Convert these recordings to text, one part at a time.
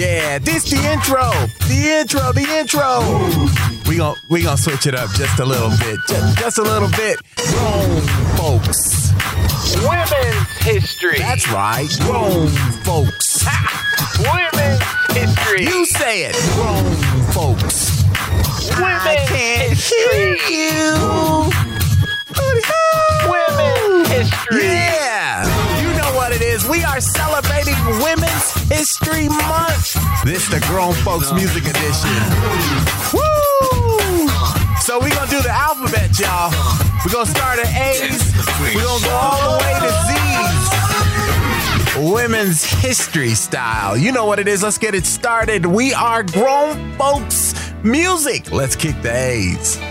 Yeah, this the intro. The intro, the intro. We going we going to switch it up just a little bit. Just, just a little bit. Boom, folks. Women's history. That's right. Boom, folks. Women's history. You say it. Boom, folks. Women's I can't history. hear you. Women's history. Yeah what it is. We are celebrating Women's History Month. This the Grown Folks Music Edition. Woo! So we're going to do the alphabet, y'all. We're going to start at A's. We're going to go all the way to Z's women's history style. You know what it is. Let's get it started. We are grown folks music. Let's kick the A's.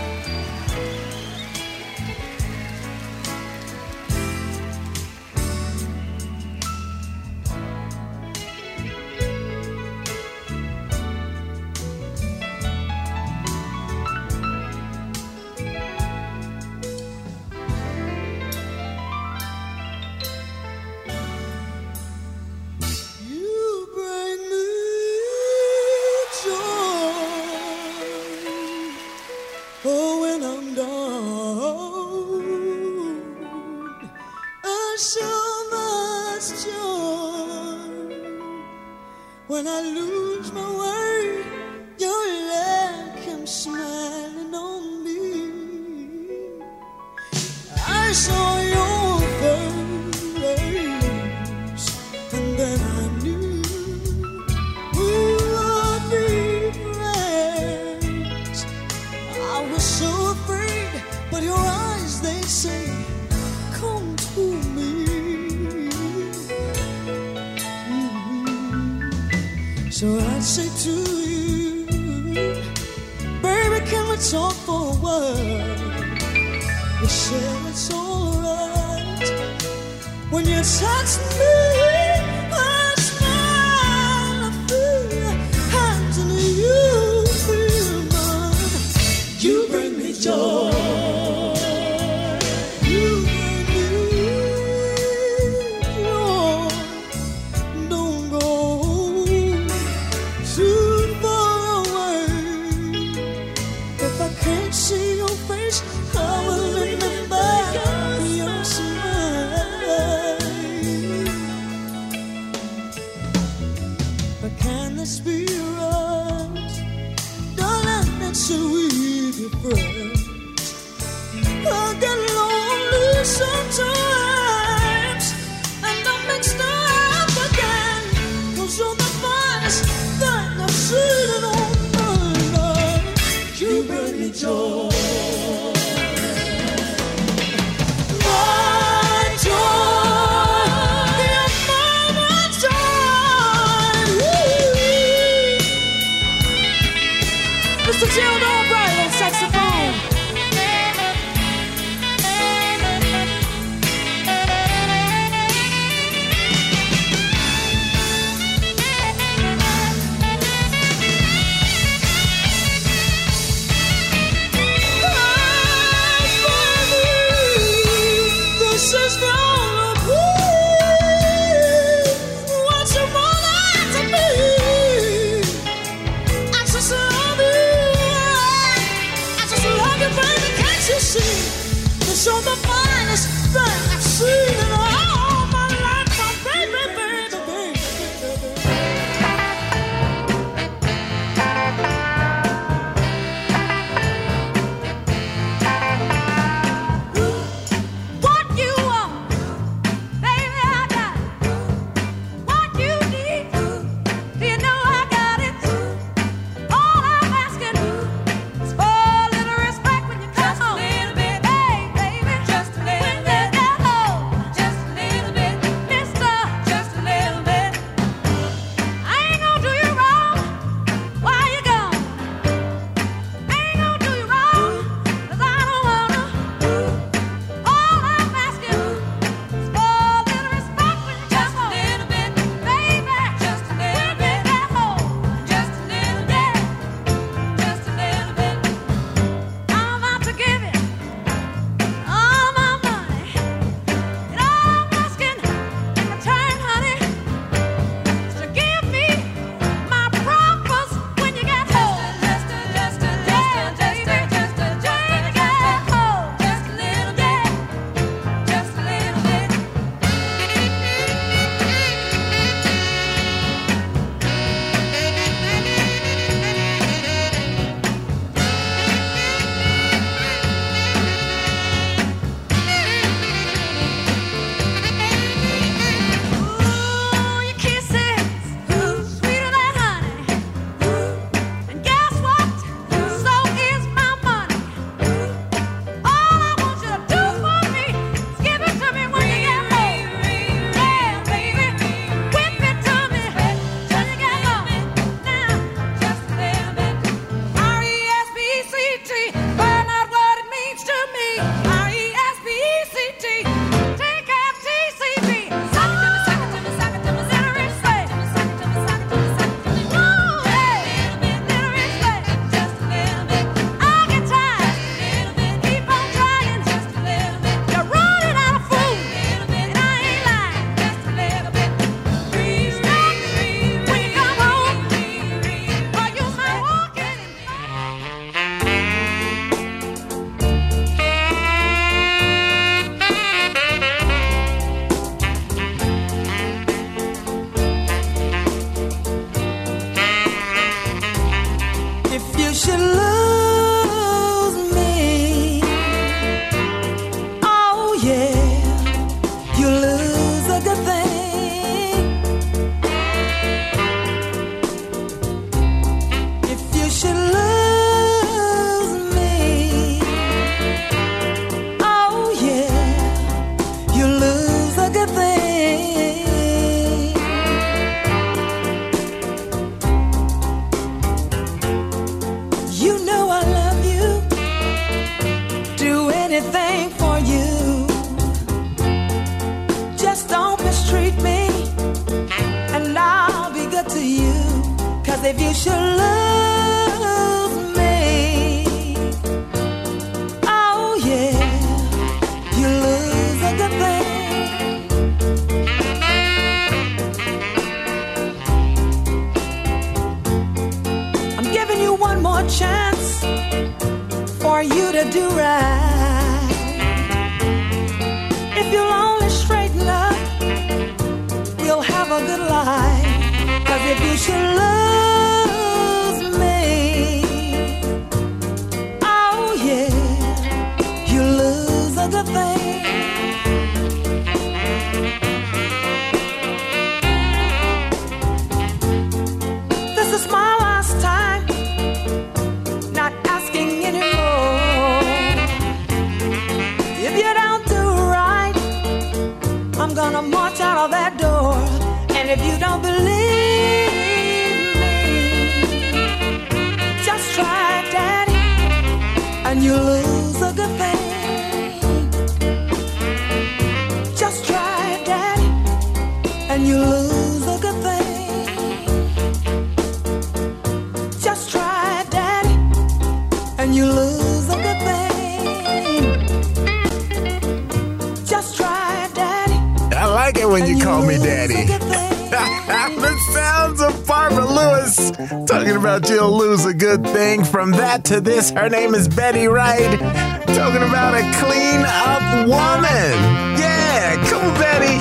good thing. From that to this, her name is Betty Wright. Talking about a clean up woman. Yeah, cool, Betty.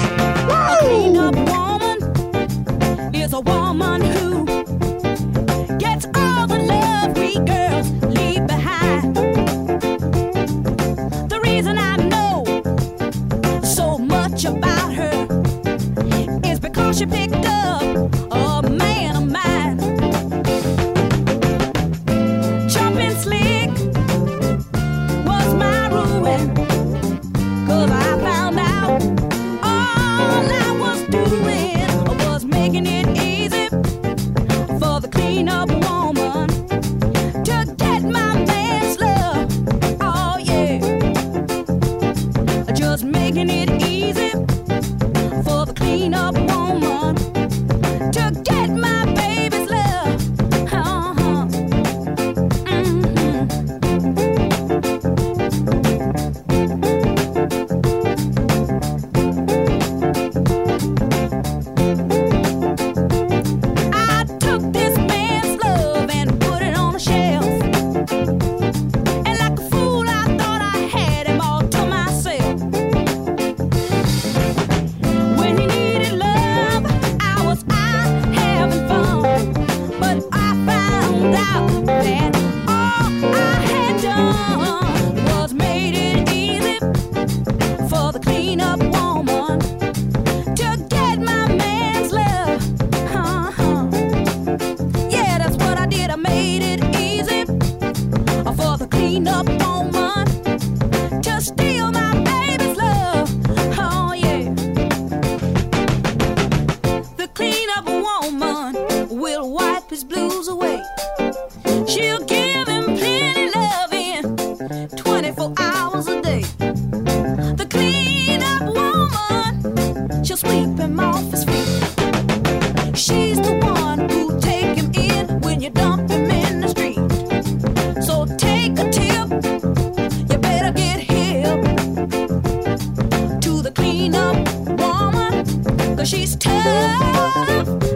Woo! Thank you.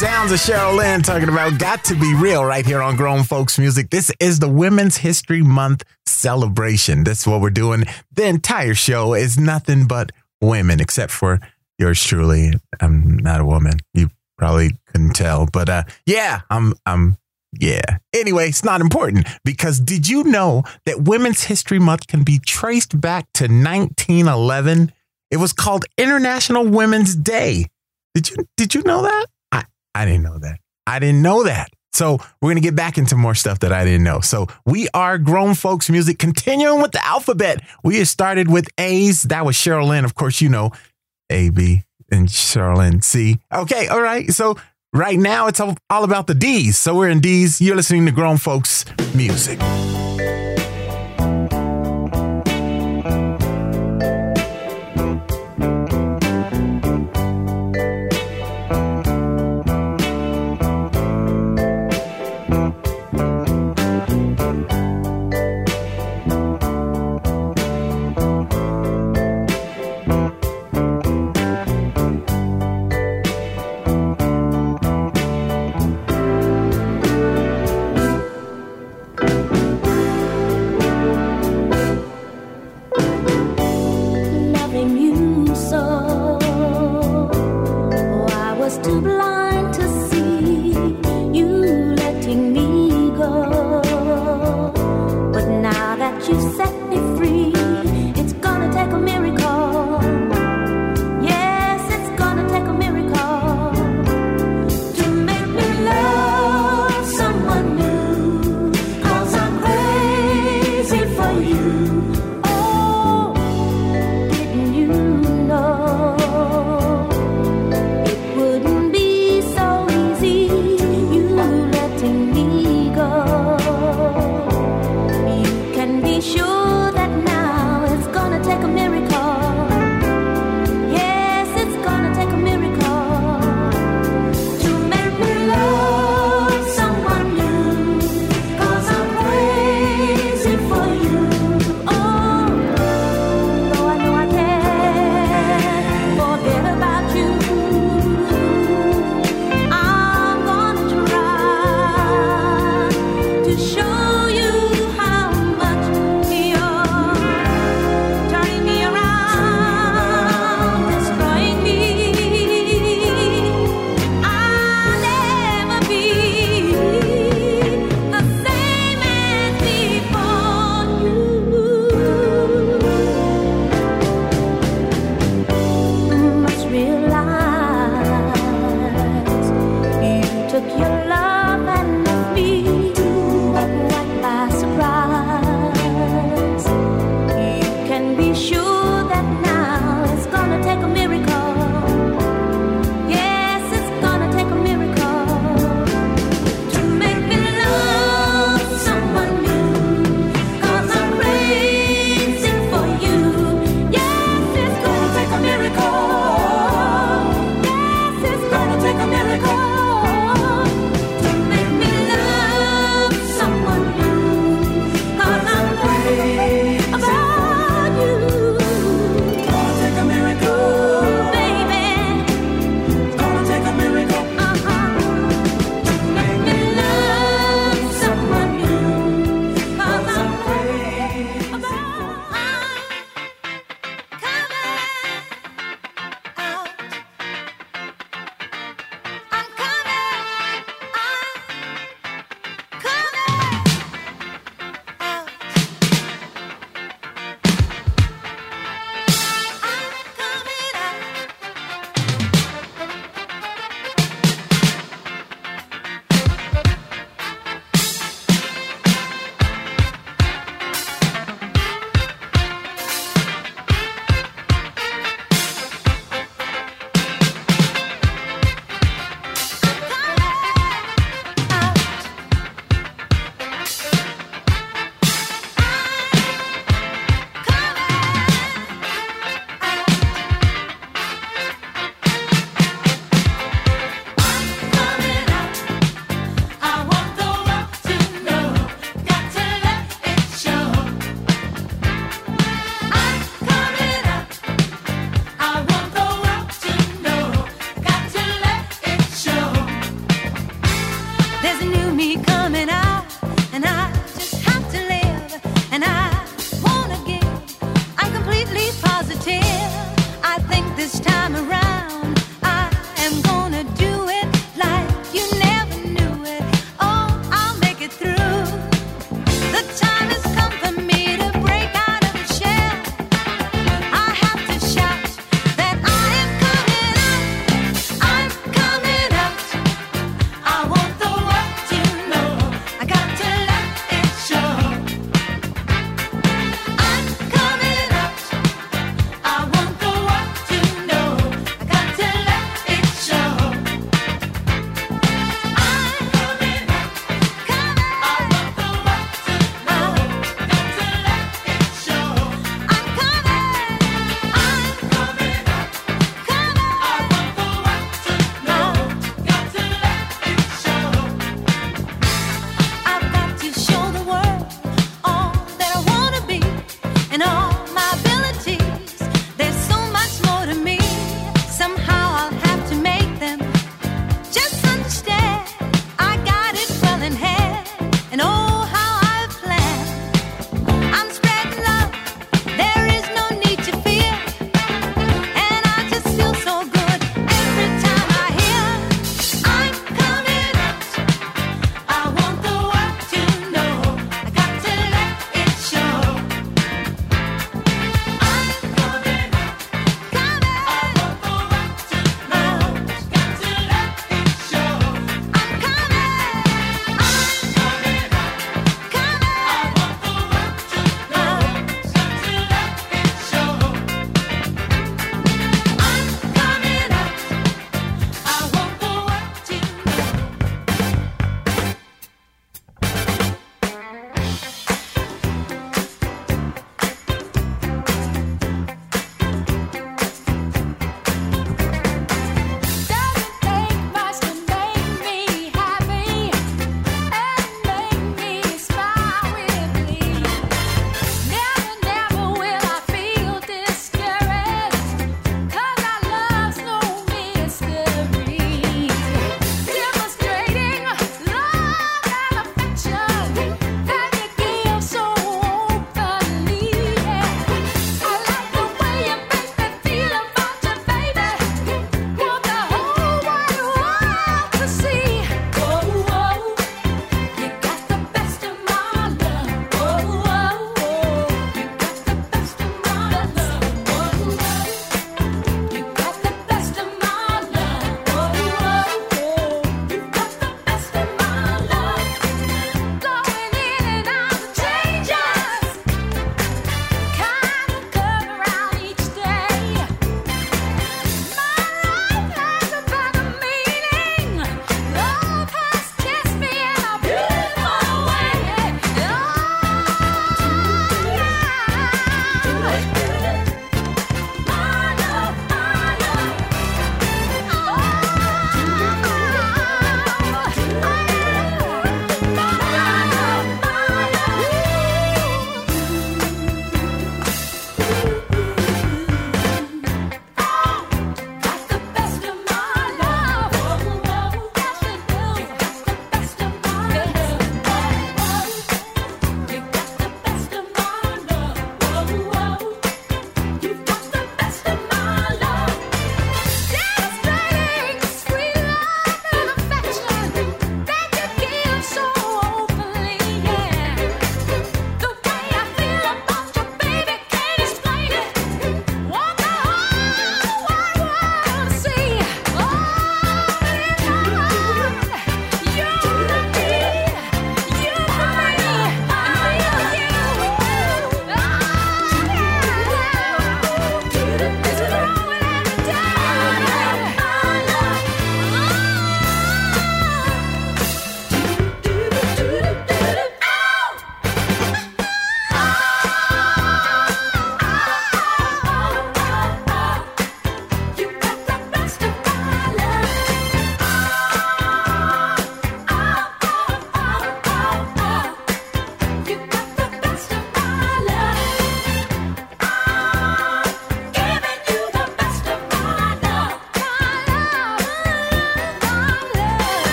Sounds of Cheryl Lynn talking about Got to Be Real right here on Grown Folks Music. This is the Women's History Month celebration. That's what we're doing. The entire show is nothing but women, except for yours truly. I'm not a woman. You probably couldn't tell, but uh, yeah, I'm. I'm. Yeah. Anyway, it's not important because did you know that Women's History Month can be traced back to 1911? It was called International Women's Day. Did you did you know that? I, didn't know that. I didn't know that. So we're gonna get back into more stuff that I didn't know. So we are grown folks music, continuing with the alphabet. We started with A's. That was Cheryl Lynn. Of course, you know A, B, and Cheryl Lynn C. Okay, all right. So right now it's all about the D's. So we're in D's. You're listening to grown folks music.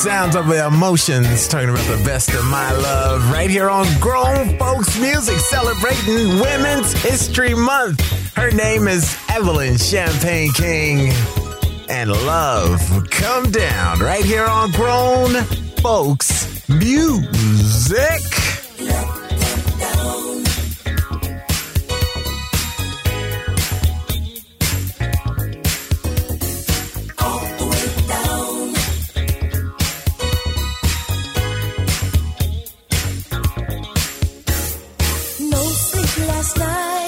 sounds of emotions, talking about the best of my love, right here on Grown Folks Music, celebrating Women's History Month. Her name is Evelyn Champagne King, and love come down right here on Grown Folks Music. last night.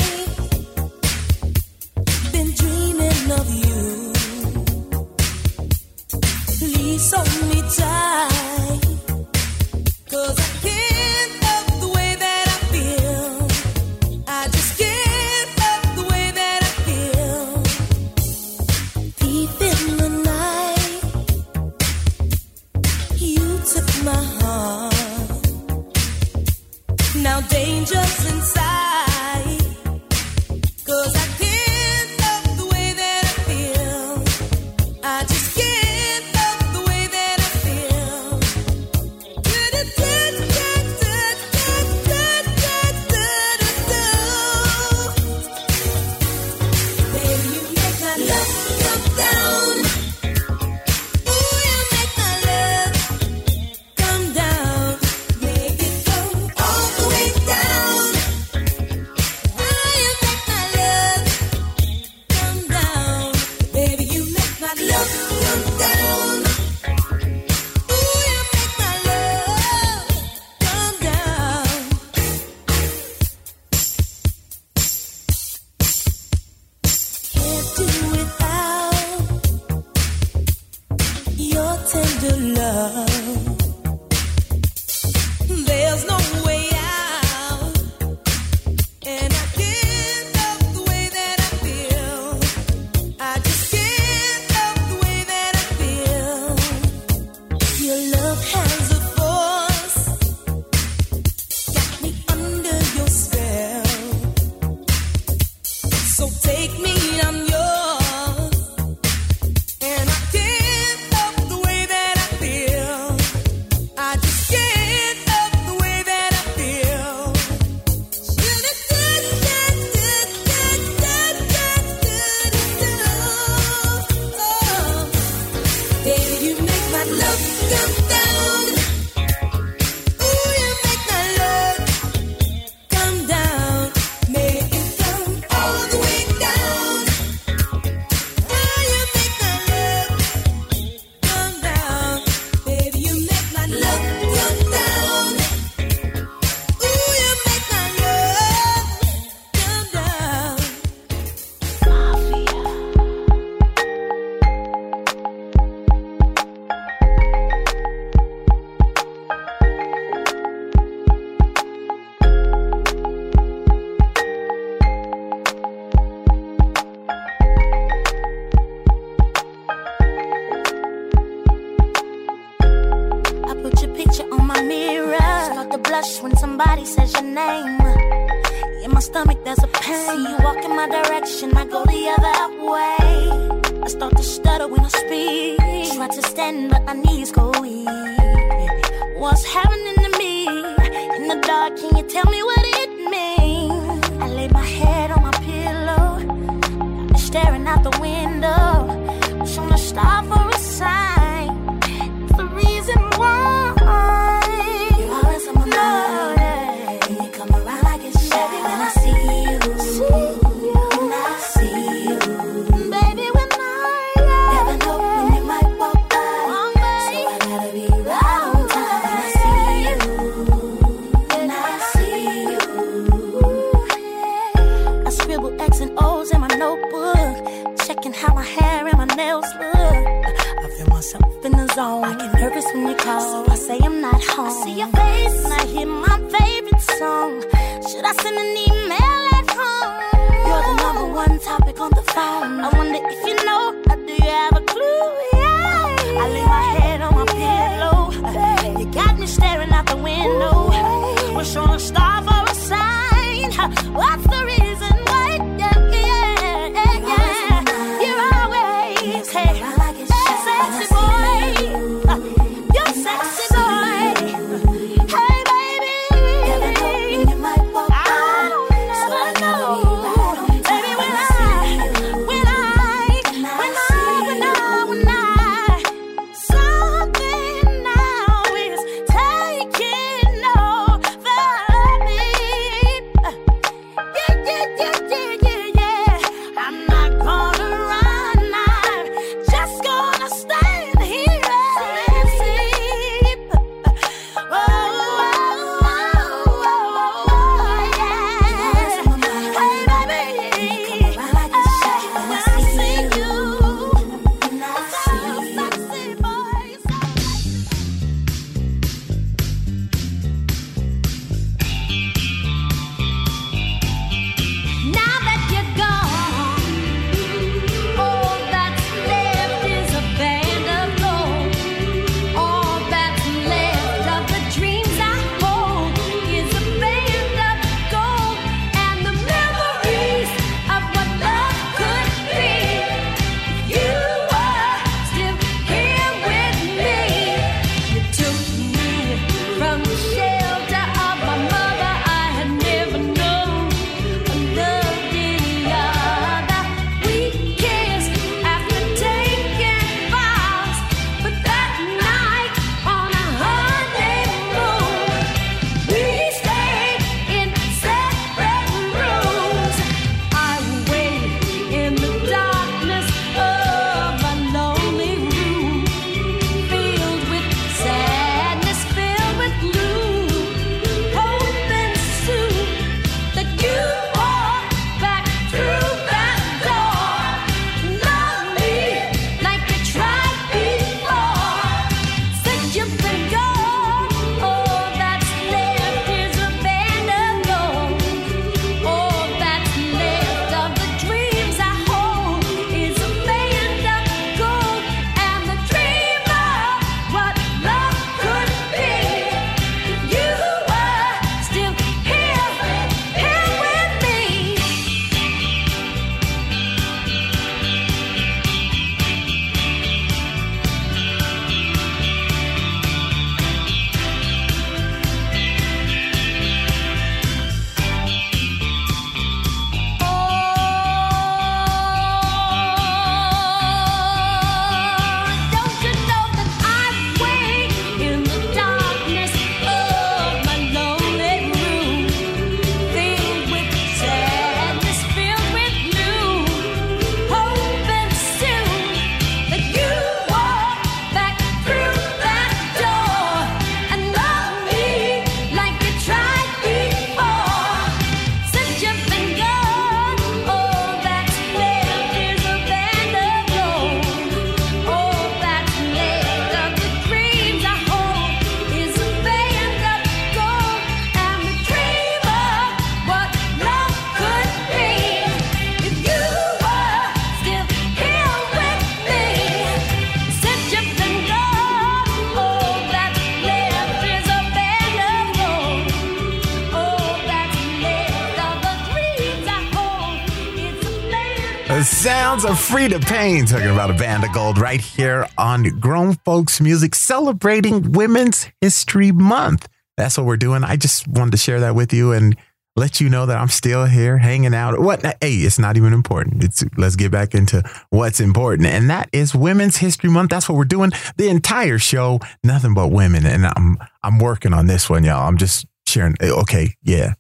Freda Payne talking about a band of gold right here on Grown Folks Music celebrating Women's History Month. That's what we're doing. I just wanted to share that with you and let you know that I'm still here hanging out. What? Hey, it's not even important. It's let's get back into what's important, and that is Women's History Month. That's what we're doing. The entire show, nothing but women, and I'm I'm working on this one, y'all. I'm just sharing. Eh, okay, yeah,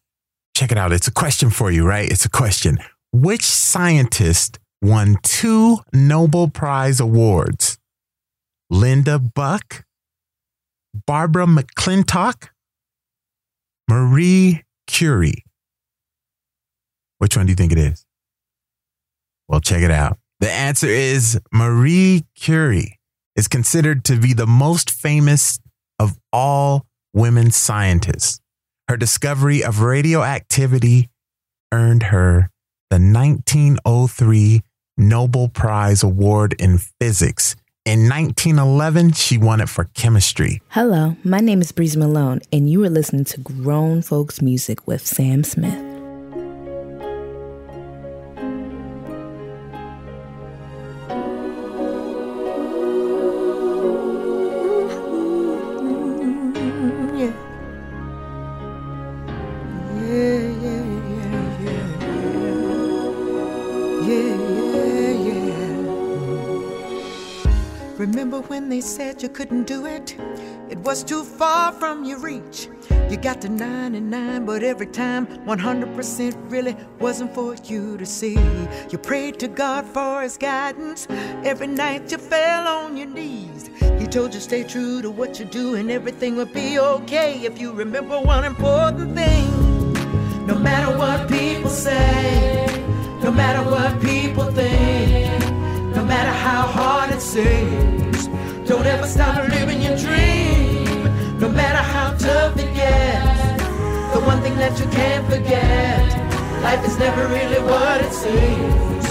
check it out. It's a question for you, right? It's a question. Which scientist won two Nobel Prize awards? Linda Buck, Barbara McClintock, Marie Curie. Which one do you think it is? Well, check it out. The answer is Marie Curie is considered to be the most famous of all women scientists. Her discovery of radioactivity earned her the 1903 Nobel Prize Award in Physics. In 1911, she won it for chemistry. Hello, my name is Breeze Malone, and you are listening to Grown Folks Music with Sam Smith. Said you couldn't do it? It was too far from your reach. You got to 99, but every time 100% really wasn't for you to see. You prayed to God for His guidance. Every night you fell on your knees. He told you stay true to what you do and everything will be okay if you remember one important thing. No matter what people say, no matter what people think, no matter how hard it seems, don't ever stop living your dream. No matter how tough it gets, the one thing that you can't forget, life is never really what it seems.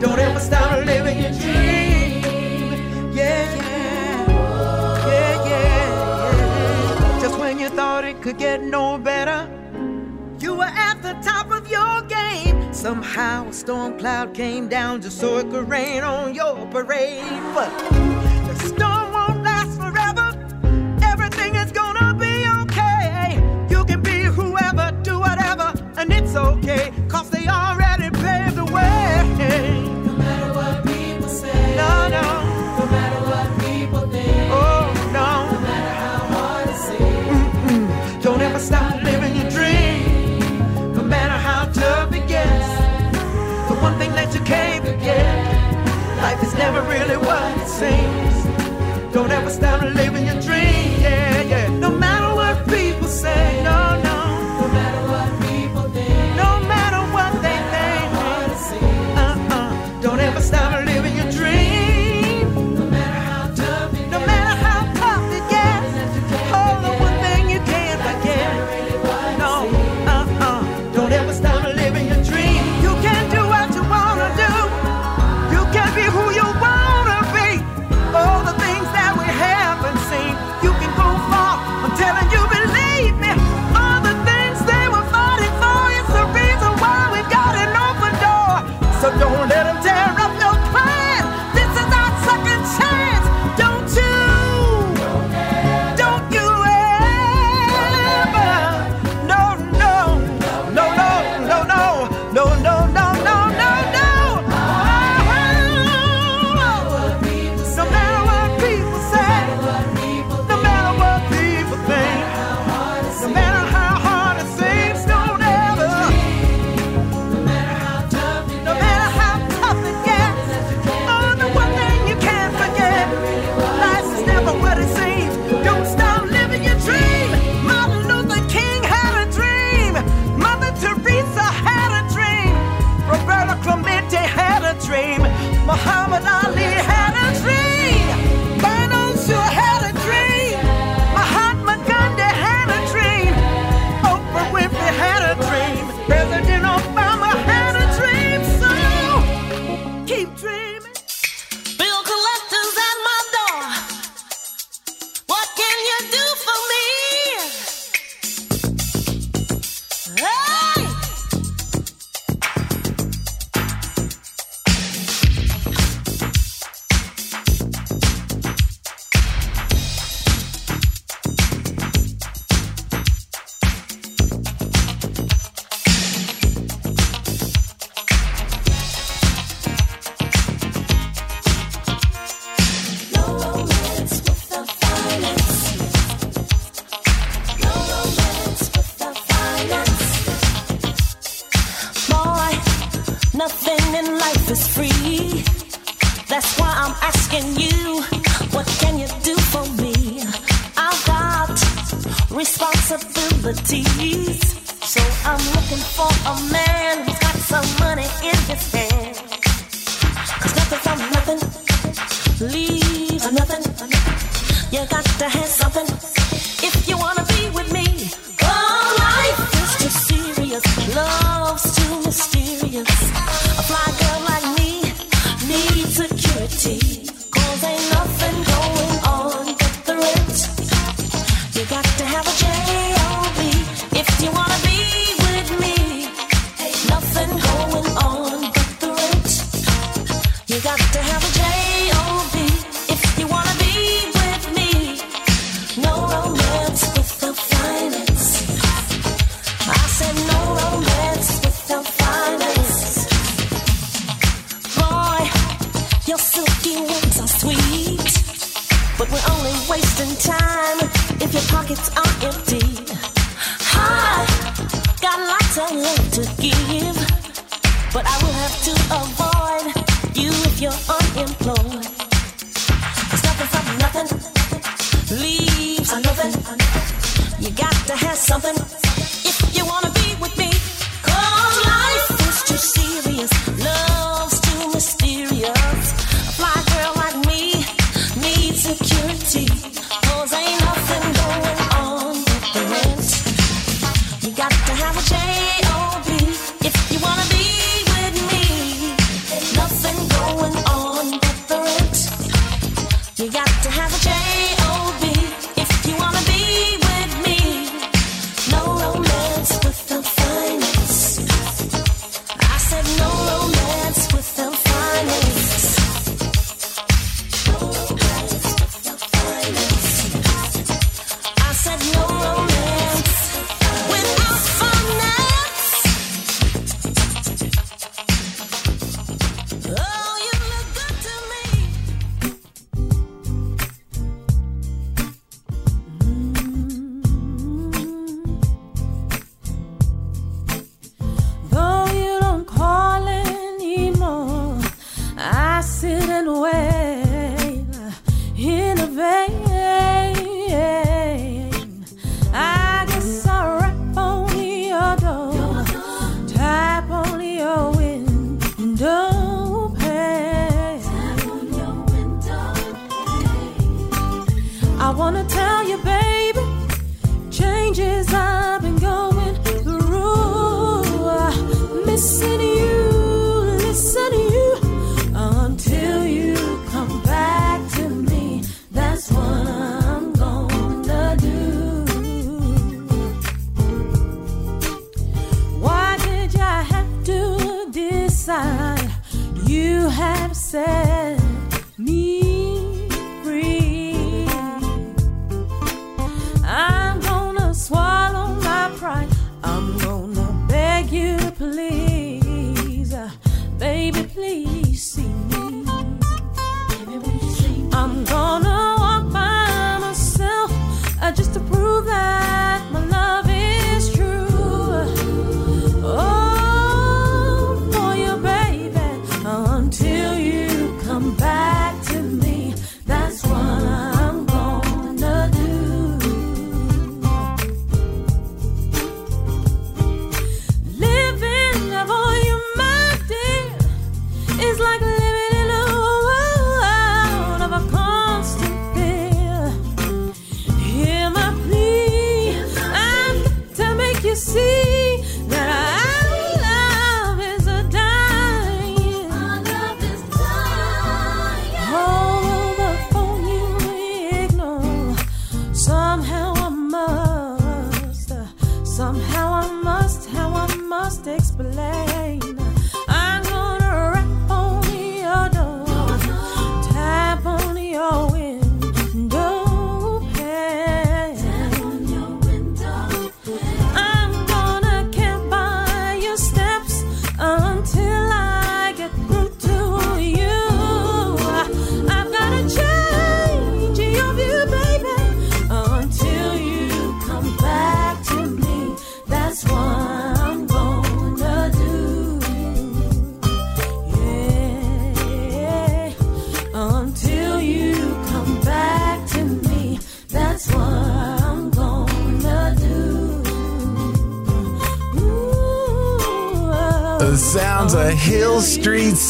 Don't ever stop living your dream. Yeah, yeah, yeah, yeah, yeah. Just when you thought it could get no better. You were at the top of your game. Somehow a storm cloud came down just so it could rain on your parade. But the storm it's okay. Cause they already paved the way. No matter what people say. No, no. No matter what people think. Oh, no. No matter how hard it seems. Don't ever stop living your dream. No matter how tough it gets. The one thing that you can't forget. Life is never really what it seems.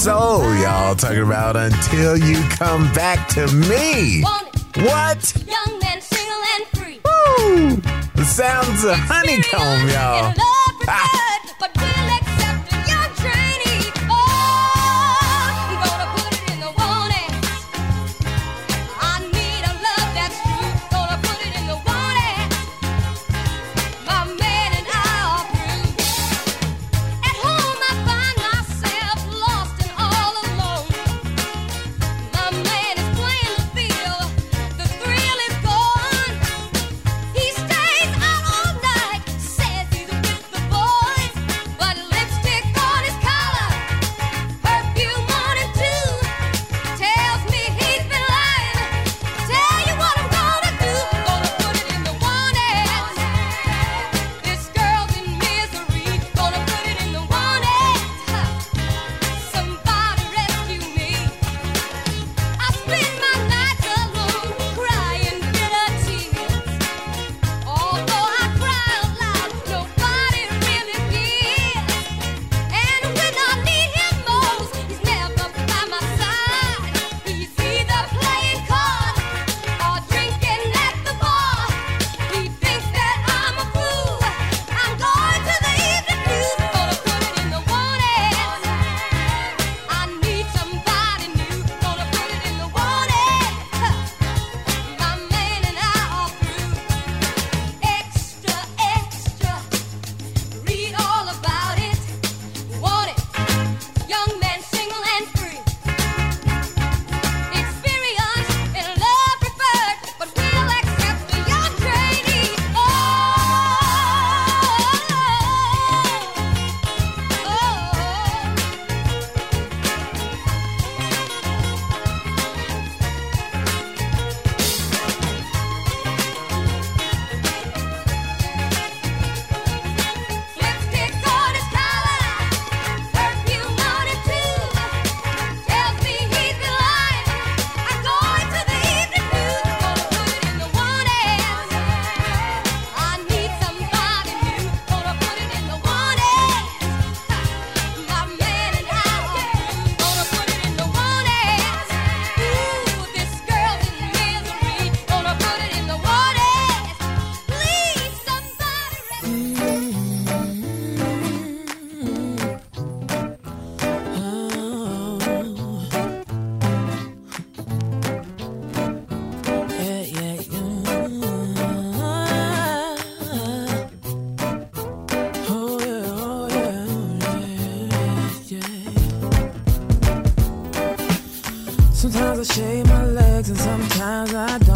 soul, y'all. Talking about until you come back to me. What? Young men single and free. Woo! The sounds of Honey Cone, y'all. as I do.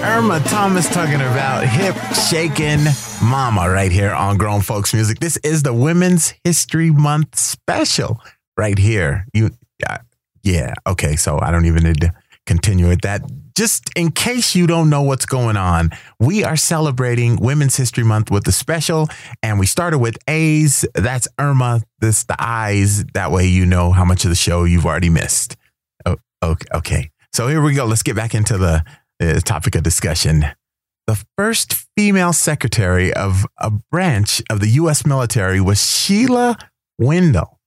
Irma Thomas talking about hip shaking mama right here on Grown Folks Music. This is the Women's History Month special right here. You, uh, yeah, okay. So I don't even need to continue with that. Just in case you don't know what's going on, we are celebrating Women's History Month with a special, and we started with A's. That's Irma. This the I's. That way you know how much of the show you've already missed. Oh, okay, okay. So here we go. Let's get back into the topic of discussion. The first female secretary of a branch of the U.S. military was Sheila Widnall.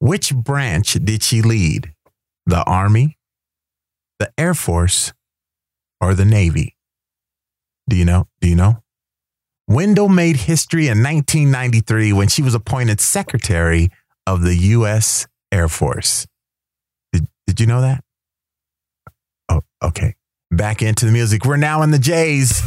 Which branch did she lead? The Army, the Air Force, or the Navy? Do you know? Do you know? Widnall made history in 1993 when she was appointed secretary of the U.S. Air Force. Did, did you know that? Oh, okay. Back into the music. We're now in the J's.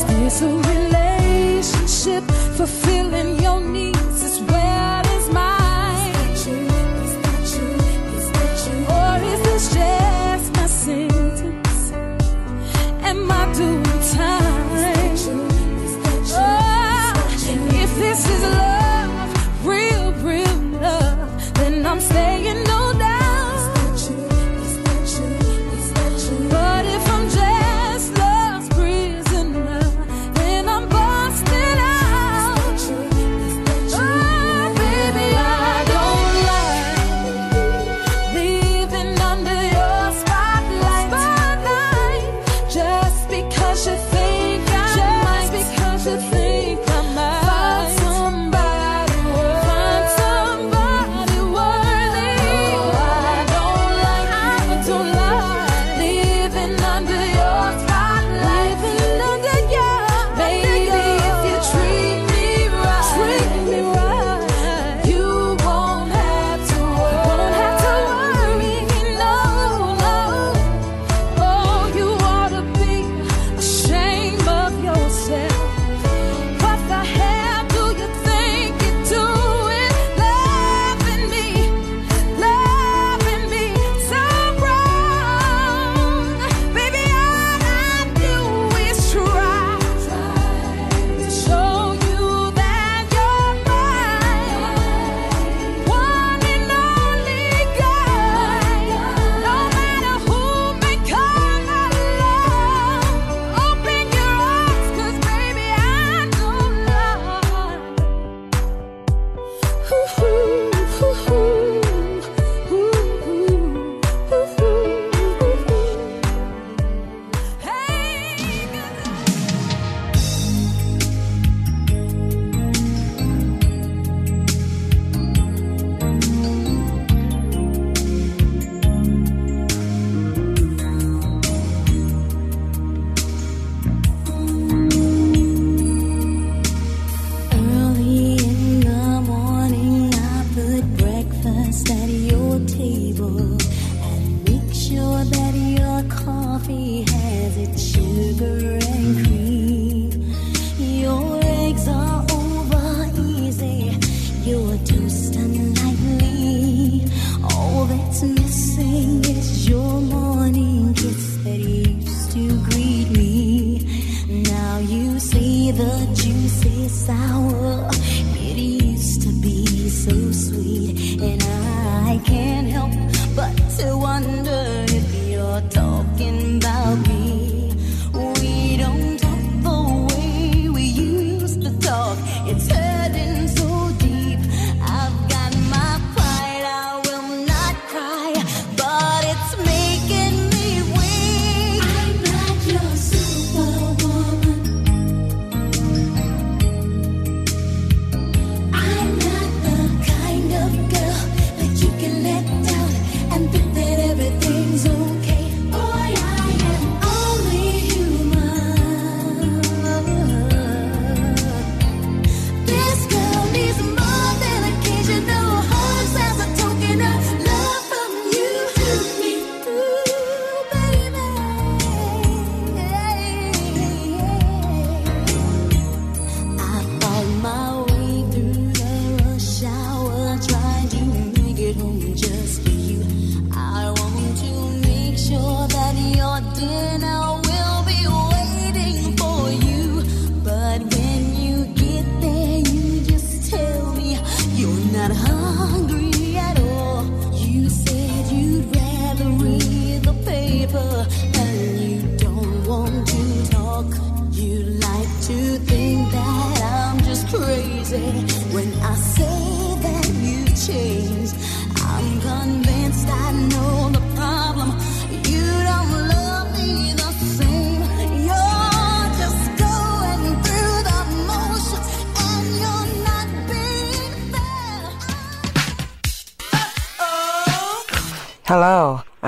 Is this a relationship fulfilling your needs?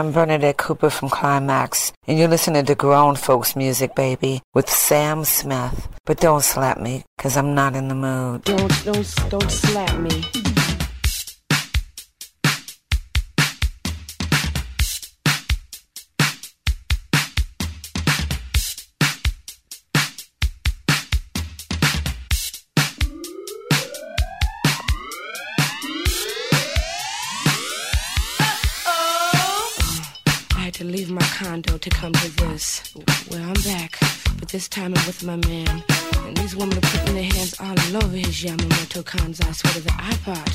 I'm Bernadette Cooper from Klymaxx, and you're listening to grown folks music, baby, with Sam Smith. But don't slap me, cause I'm not in the mood. Don't, don't, don't slap me. condo to come to this. Well, I'm back, but this time I'm with my man. And these women are putting their hands all over his Yamamoto Kansai sweater, the iPod.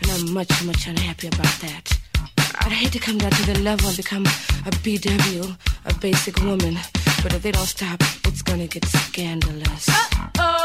And I'm much, much unhappy about that. I'd hate to come down to the level and become a BW, a basic woman. But if they don't stop, it's gonna get scandalous. Uh-oh.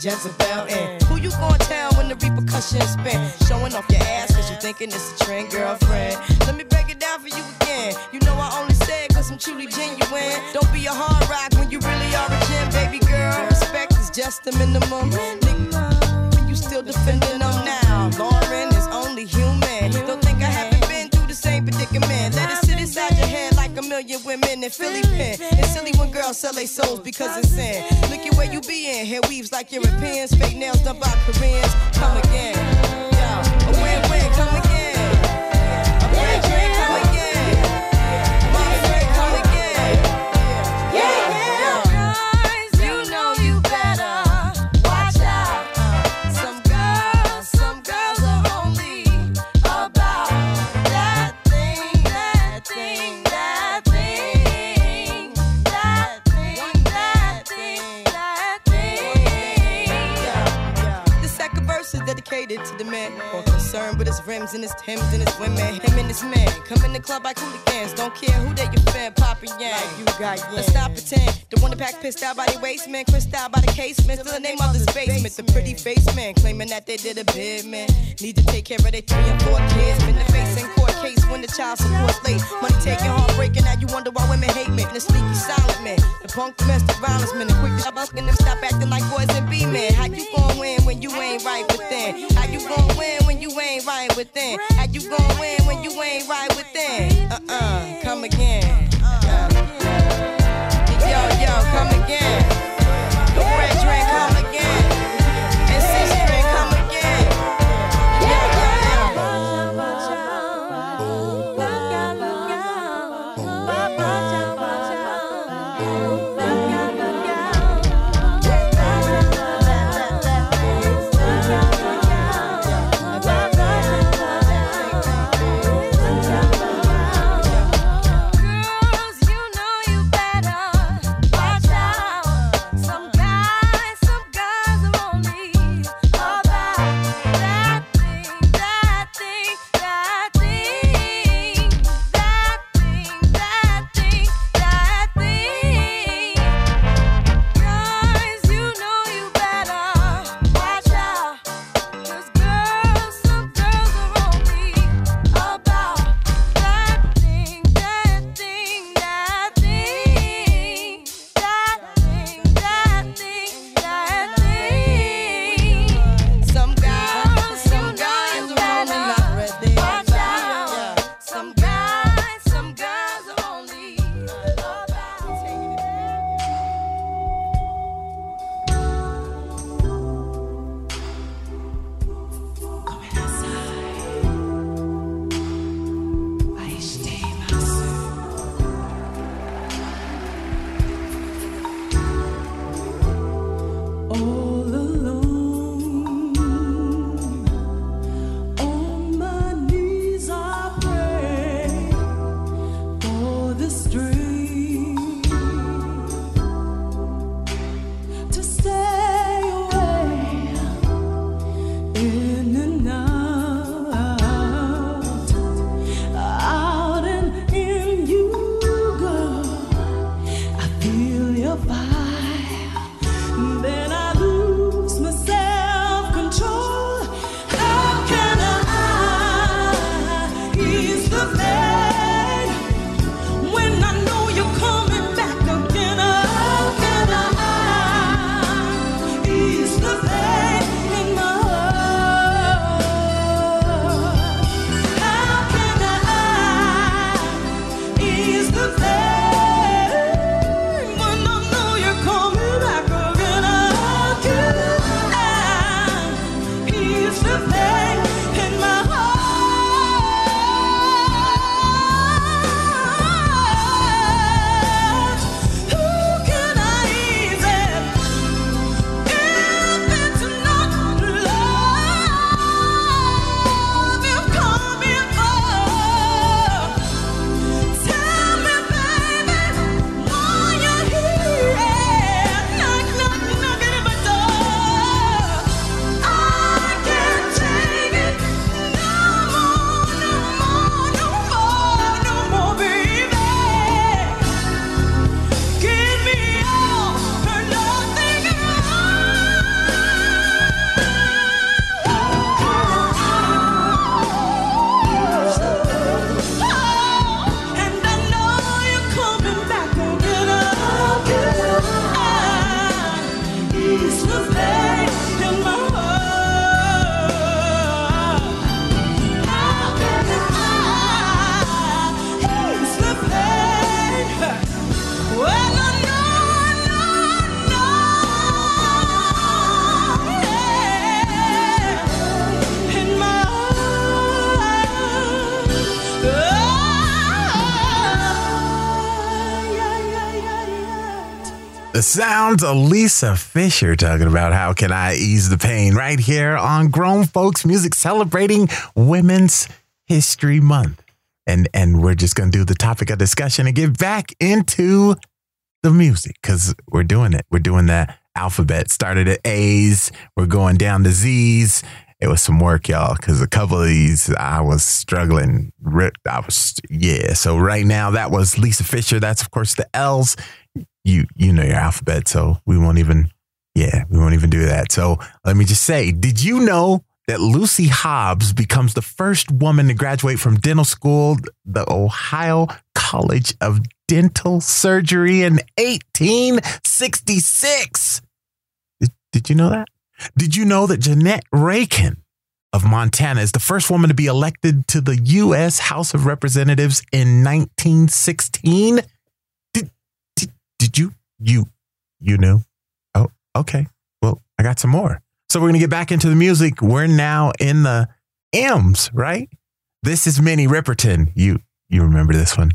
Jezebel. And who you gonna tell when the repercussions spin? Showing off your ass cause you thinking it's child support late. Money taking, heartbreaking. Now you wonder why women hate men. The sneaky silent man, the punk domestic violence men, the quick to busting them stop acting like boys and be men. How you gon' win when you ain't right within? How you gon' win when you ain't right within? How you gon' win when you ain't right? The sounds of Lisa Fischer talking about how can I ease the pain right here on Grown Folks Music celebrating Women's History Month. And and we're just gonna do the topic of discussion and get back into the music because we're doing it. We're doing the alphabet. Started at A's, we're going down to Z's. It was some work, y'all, because a couple of these I was struggling. I was yeah. So right now that was Lisa Fischer. That's of course the L's. You you know your alphabet, so we won't even yeah we won't even do that. So let me just say, did you know that Lucy Hobbs becomes the first woman to graduate from dental school, the Ohio College of Dental Surgery in 1866? Did, did you know that? Did you know that Jeannette Rankin of Montana is the first woman to be elected to the U.S. House of Representatives in 1916? Did, you, you, you knew? Oh, okay. Well, I got some more. So we're going to get back into the music. We're now in the M's, right? This is Minnie Riperton. You, you remember this one.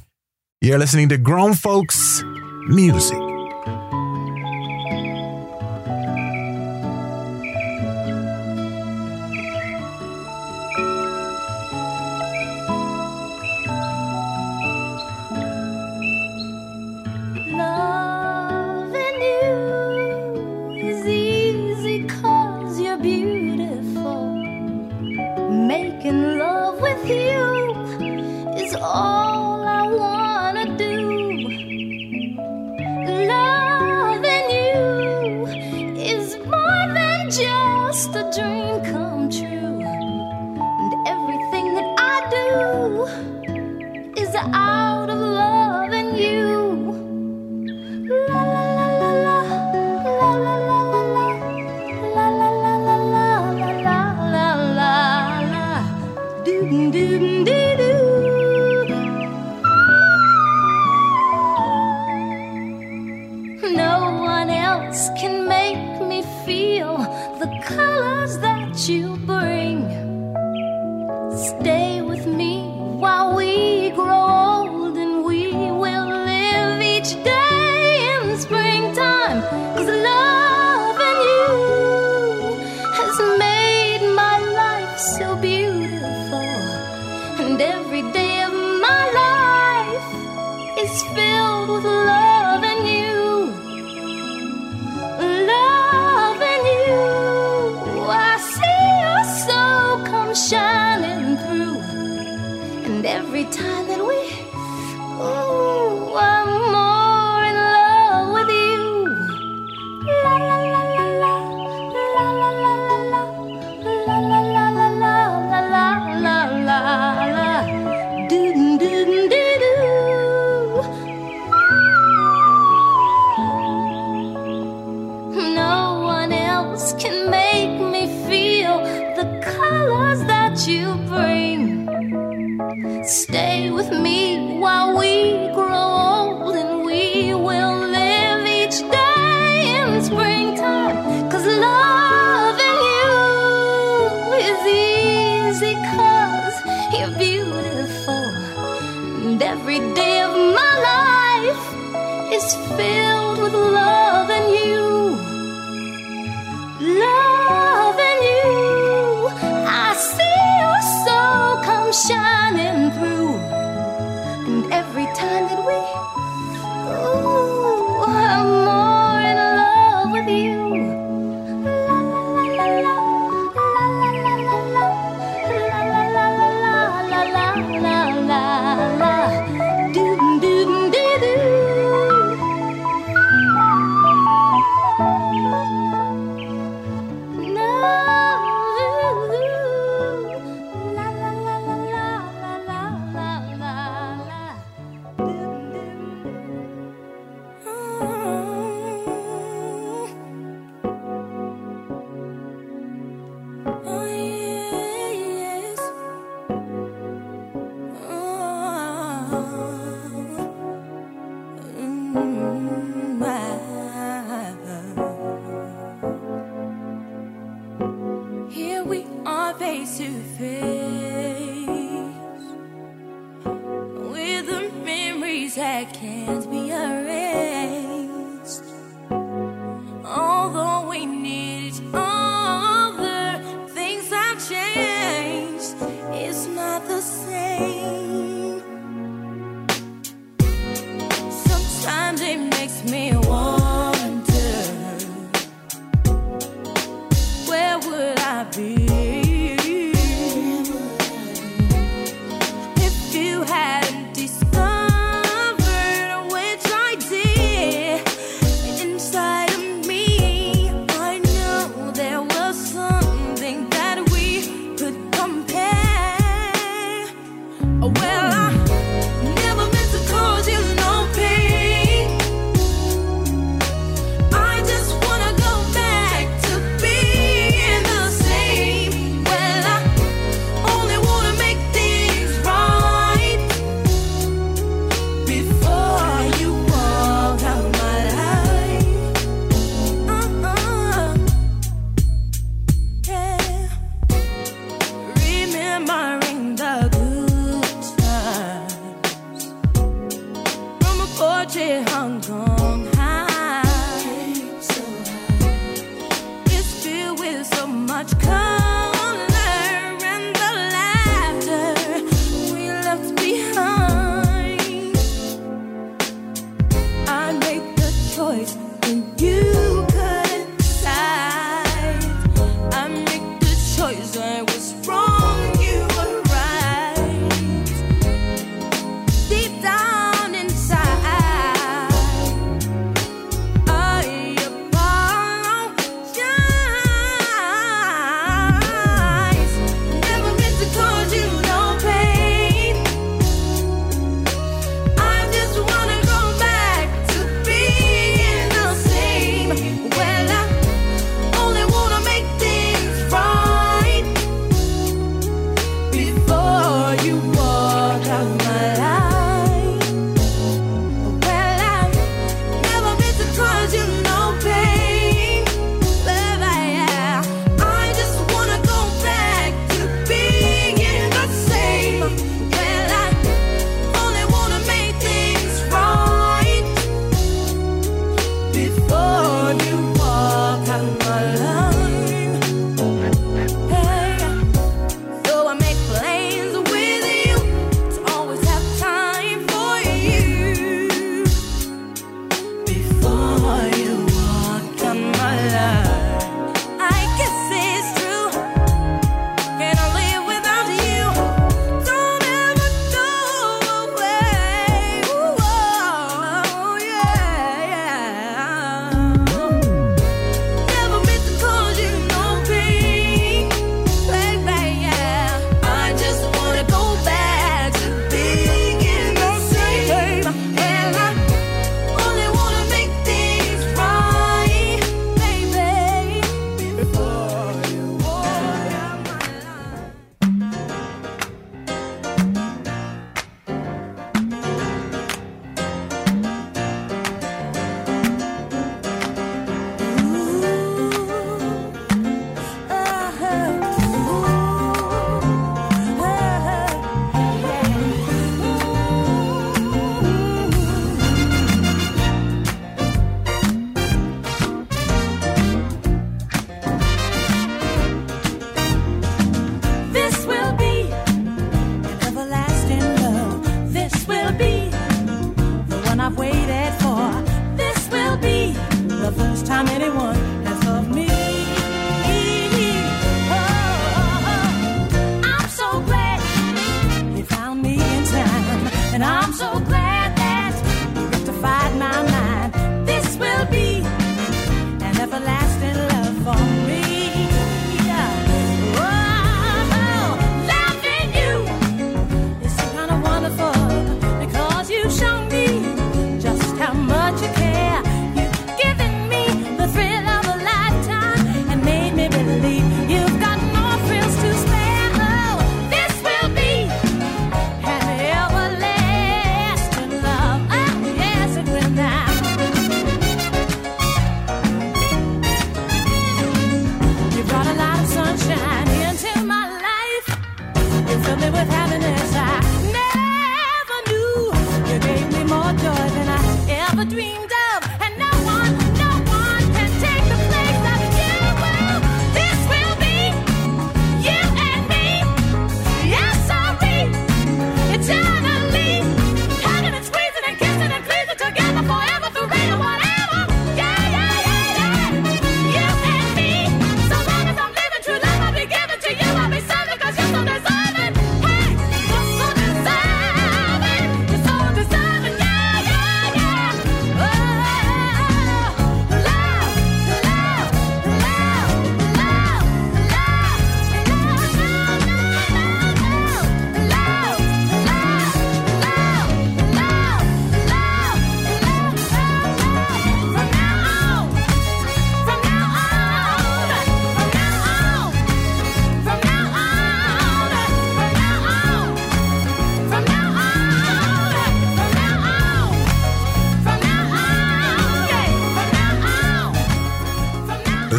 You're listening to Grown Folks Music.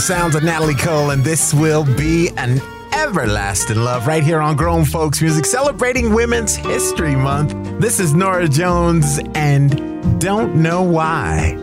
sounds of Natalie Cole, and this will be an everlasting love right here on Grown Folks Music, celebrating Women's History Month. This is Norah Jones, and don't know why.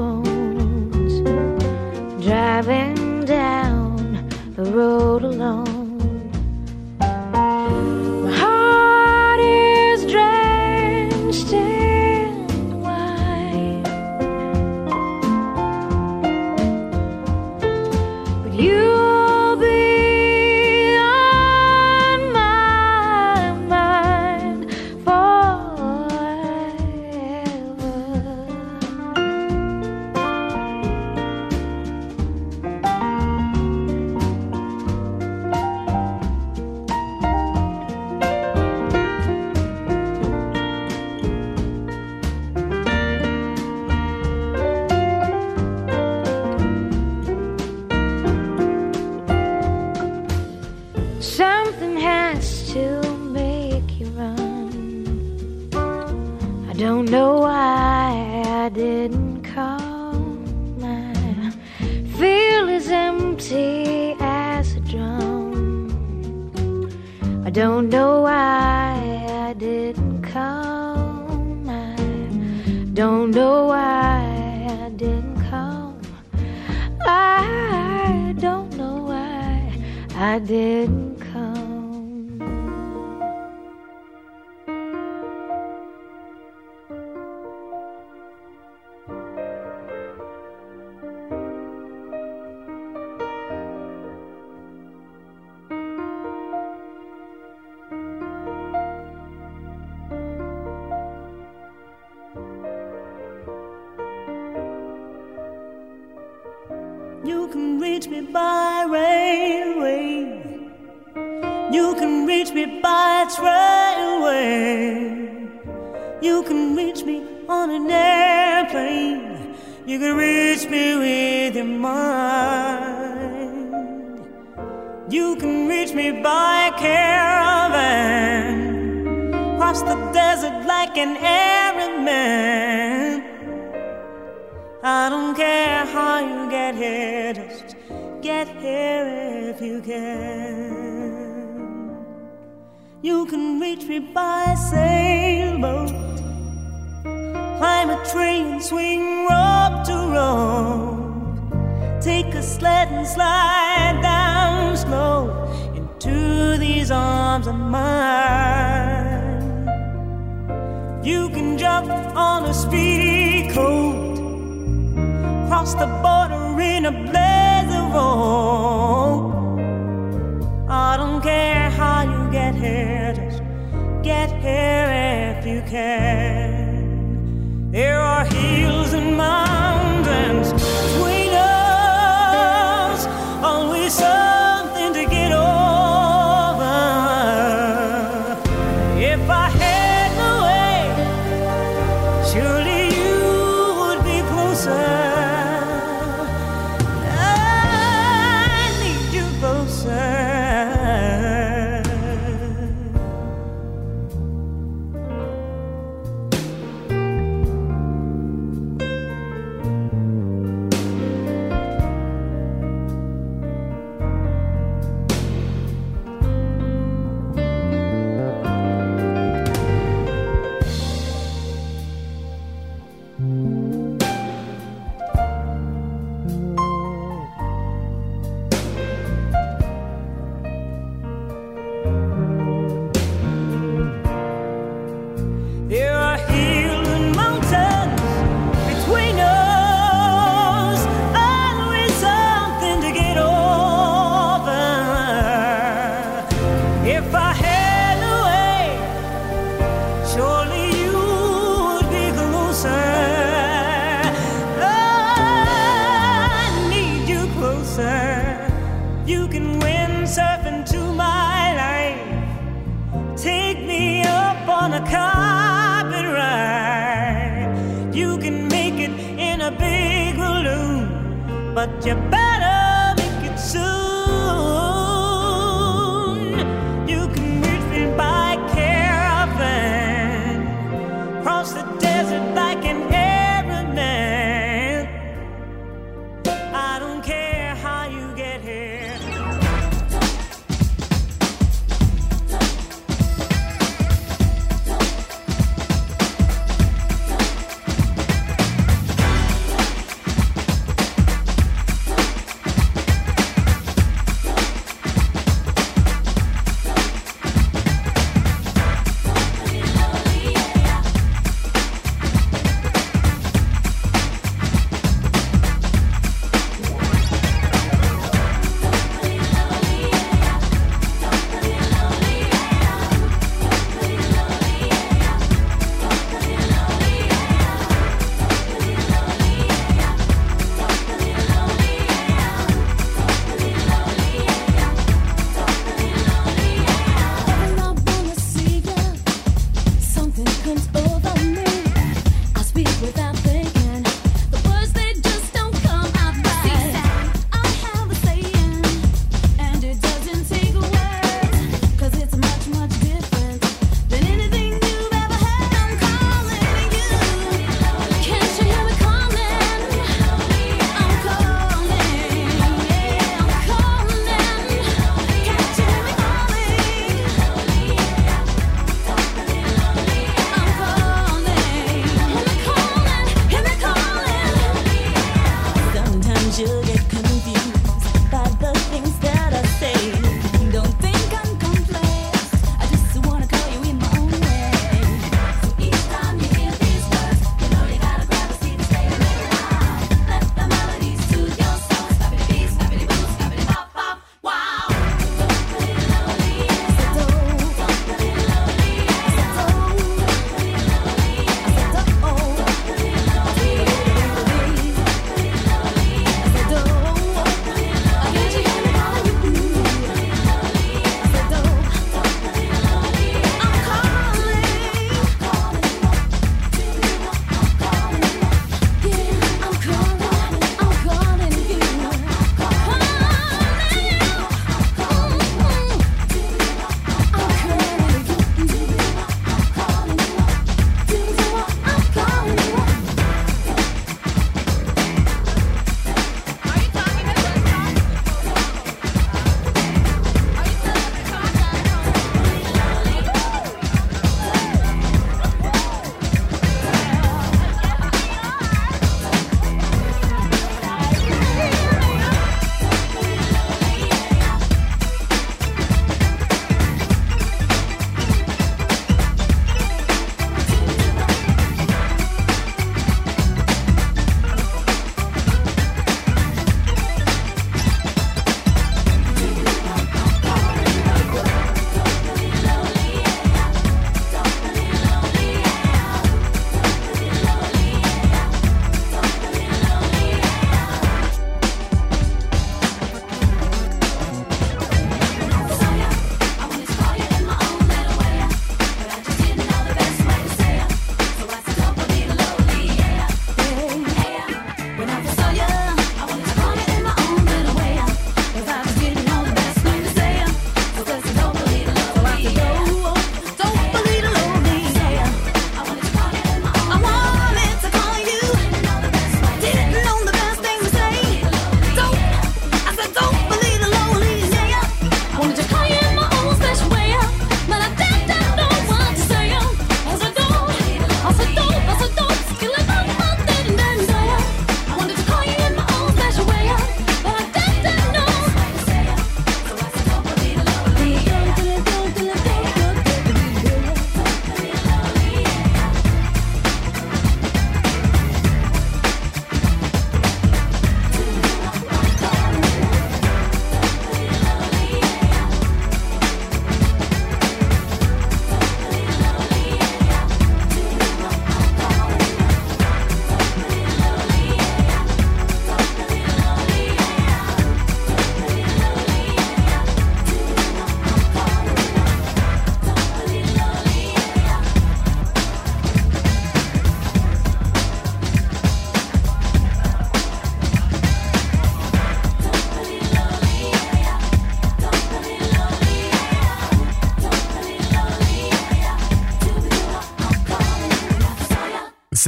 Bag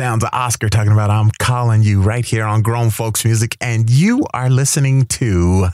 sounds of Oscar talking about I'm calling you right here on Grown Folks Music, and you are listening to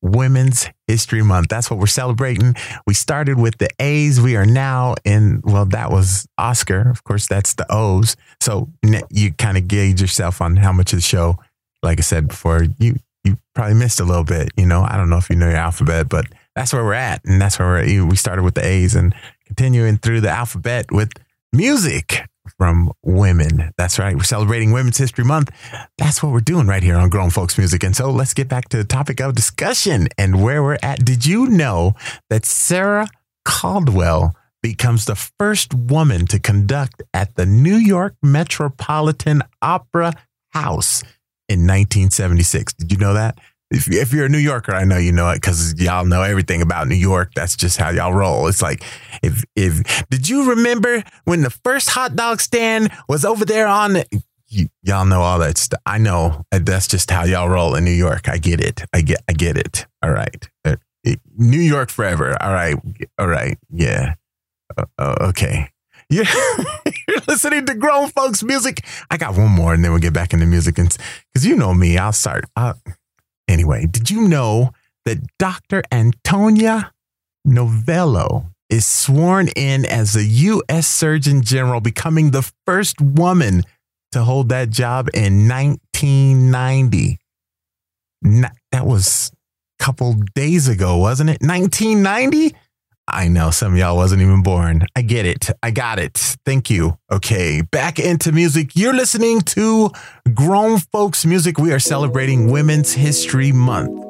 Women's History Month. That's what we're celebrating. We started with the A's. We are now in, well, that was Oscar. Of course, that's the O's. So you kind of gauge yourself on how much of the show, like I said before, you you probably missed a little bit. You know, I don't know if you know your alphabet, but that's where we're at. And that's where we started with the A's and continuing through the alphabet with music from women. That's right. We're celebrating Women's History Month. That's what we're doing right here on Grown Folks Music. And so let's get back to the topic of discussion and where we're at. Did you know that Sarah Caldwell becomes the first woman to conduct at the New York Metropolitan Opera House in 1976? Did you know that? If, if you're a New Yorker, I know you know it because y'all know everything about New York. That's just how y'all roll. It's like if if did you remember when the first hot dog stand was over there on the, y- y'all know all that stuff. I know that's just how y'all roll in New York. I get it. I get I get it. All right. Uh, New York forever. All right. All right. Yeah. Uh, uh, okay. You're, you're listening to grown folks music. I got one more and then we'll get back into music. And because you know me, I'll start. i anyway, did you know that Dr. Antonia Novello is sworn in as the U.S. Surgeon General, becoming the first woman to hold that job in 1990? Na- that was a couple days ago, wasn't it? 1990? I know some of y'all wasn't even born. I get it. I got it. Thank you. Okay, back into music. You're listening to Grown Folks Music. We are celebrating Women's History Month.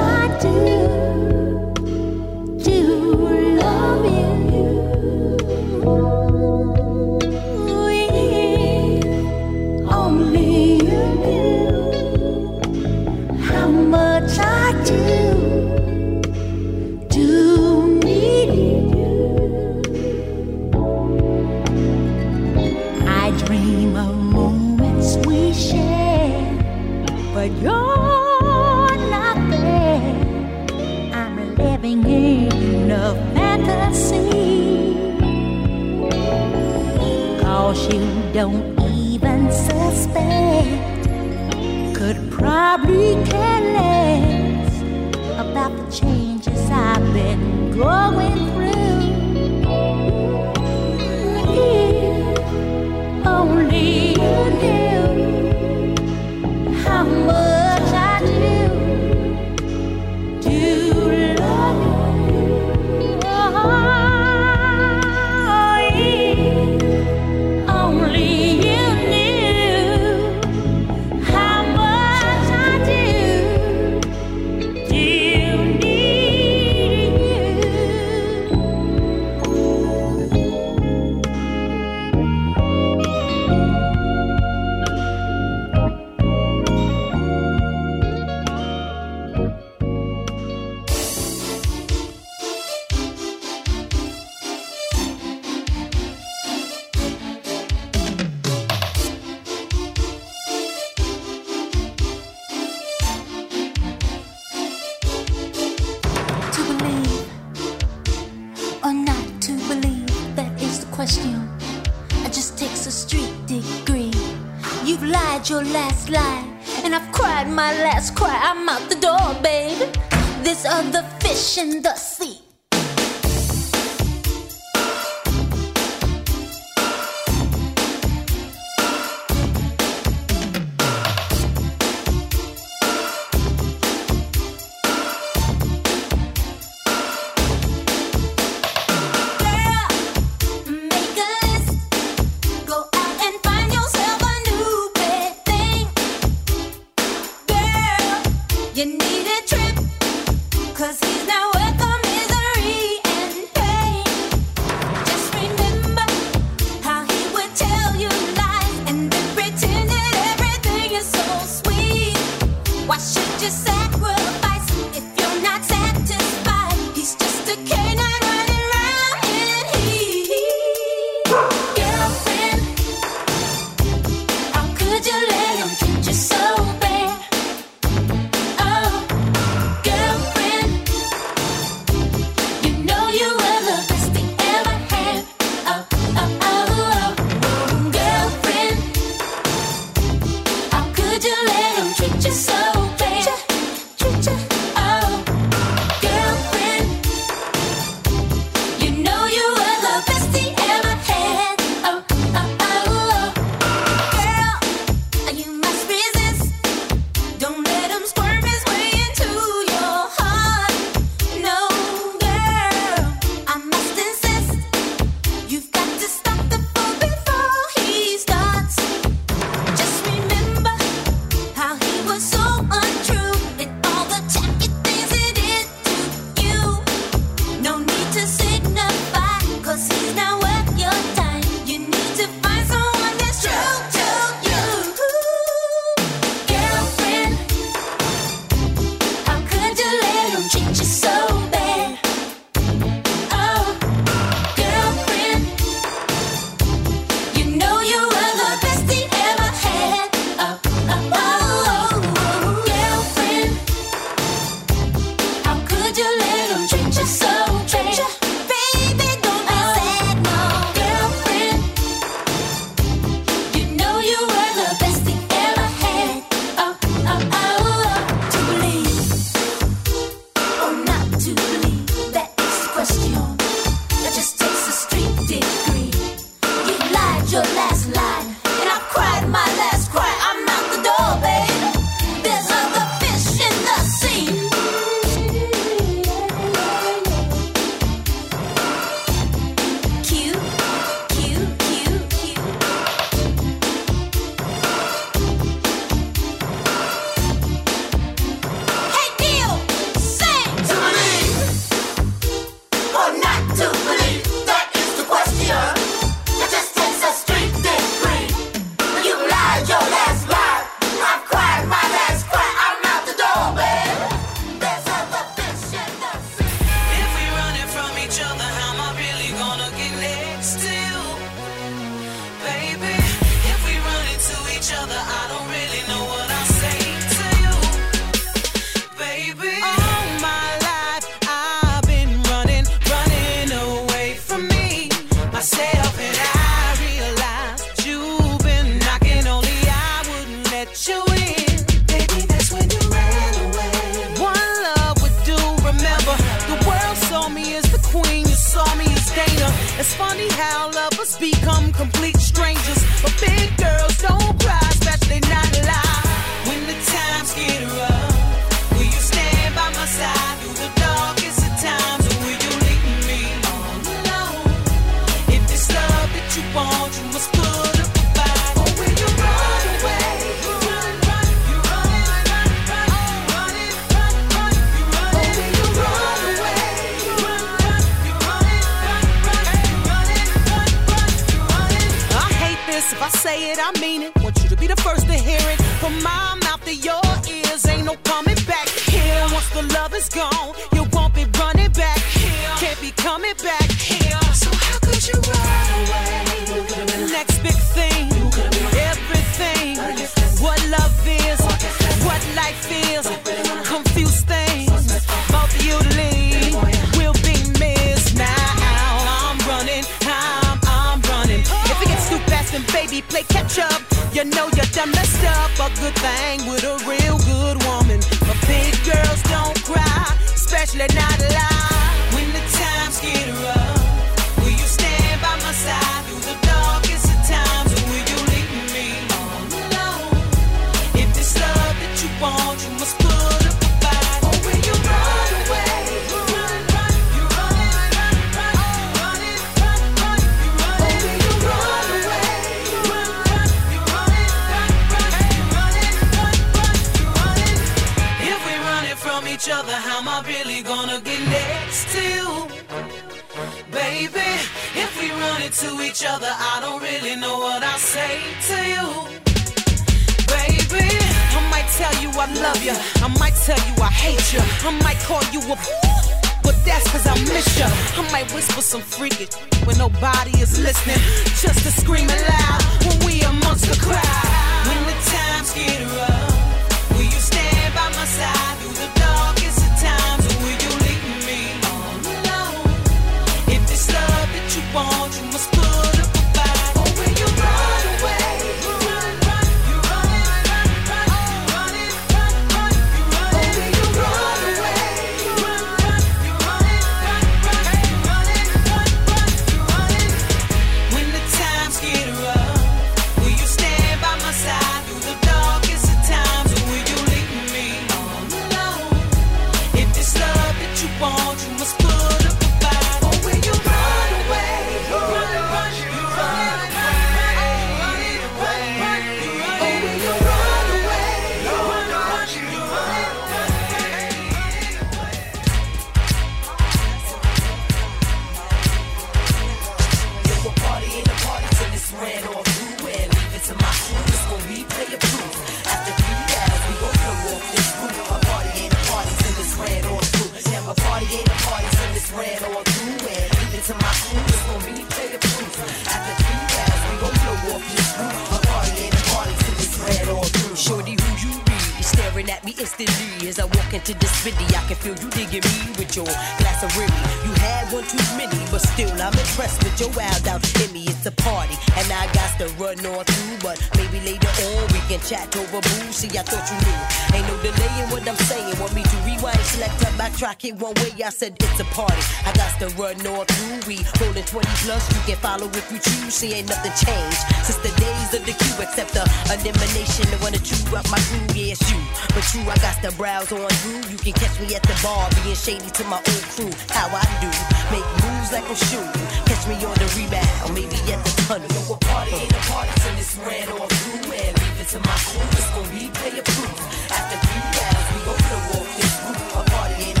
one way, I said it's a party. I got to run north through we rolling 20 plus. You can follow if you choose. See, ain't nothing changed since the days of the Q. except the elimination The one or two up my crew. Yeah, it's you, but you, I got to browse on you. You can catch me at the bar, being shady to my old crew. How I do, make moves like I'm shooting. Catch me on the rebound, maybe at the tunnel. You know, a party ain't a party till it's ran or through, and leave it to my crew. It's gonna be player proof. After three rounds, we gonna walk this group. A party ain't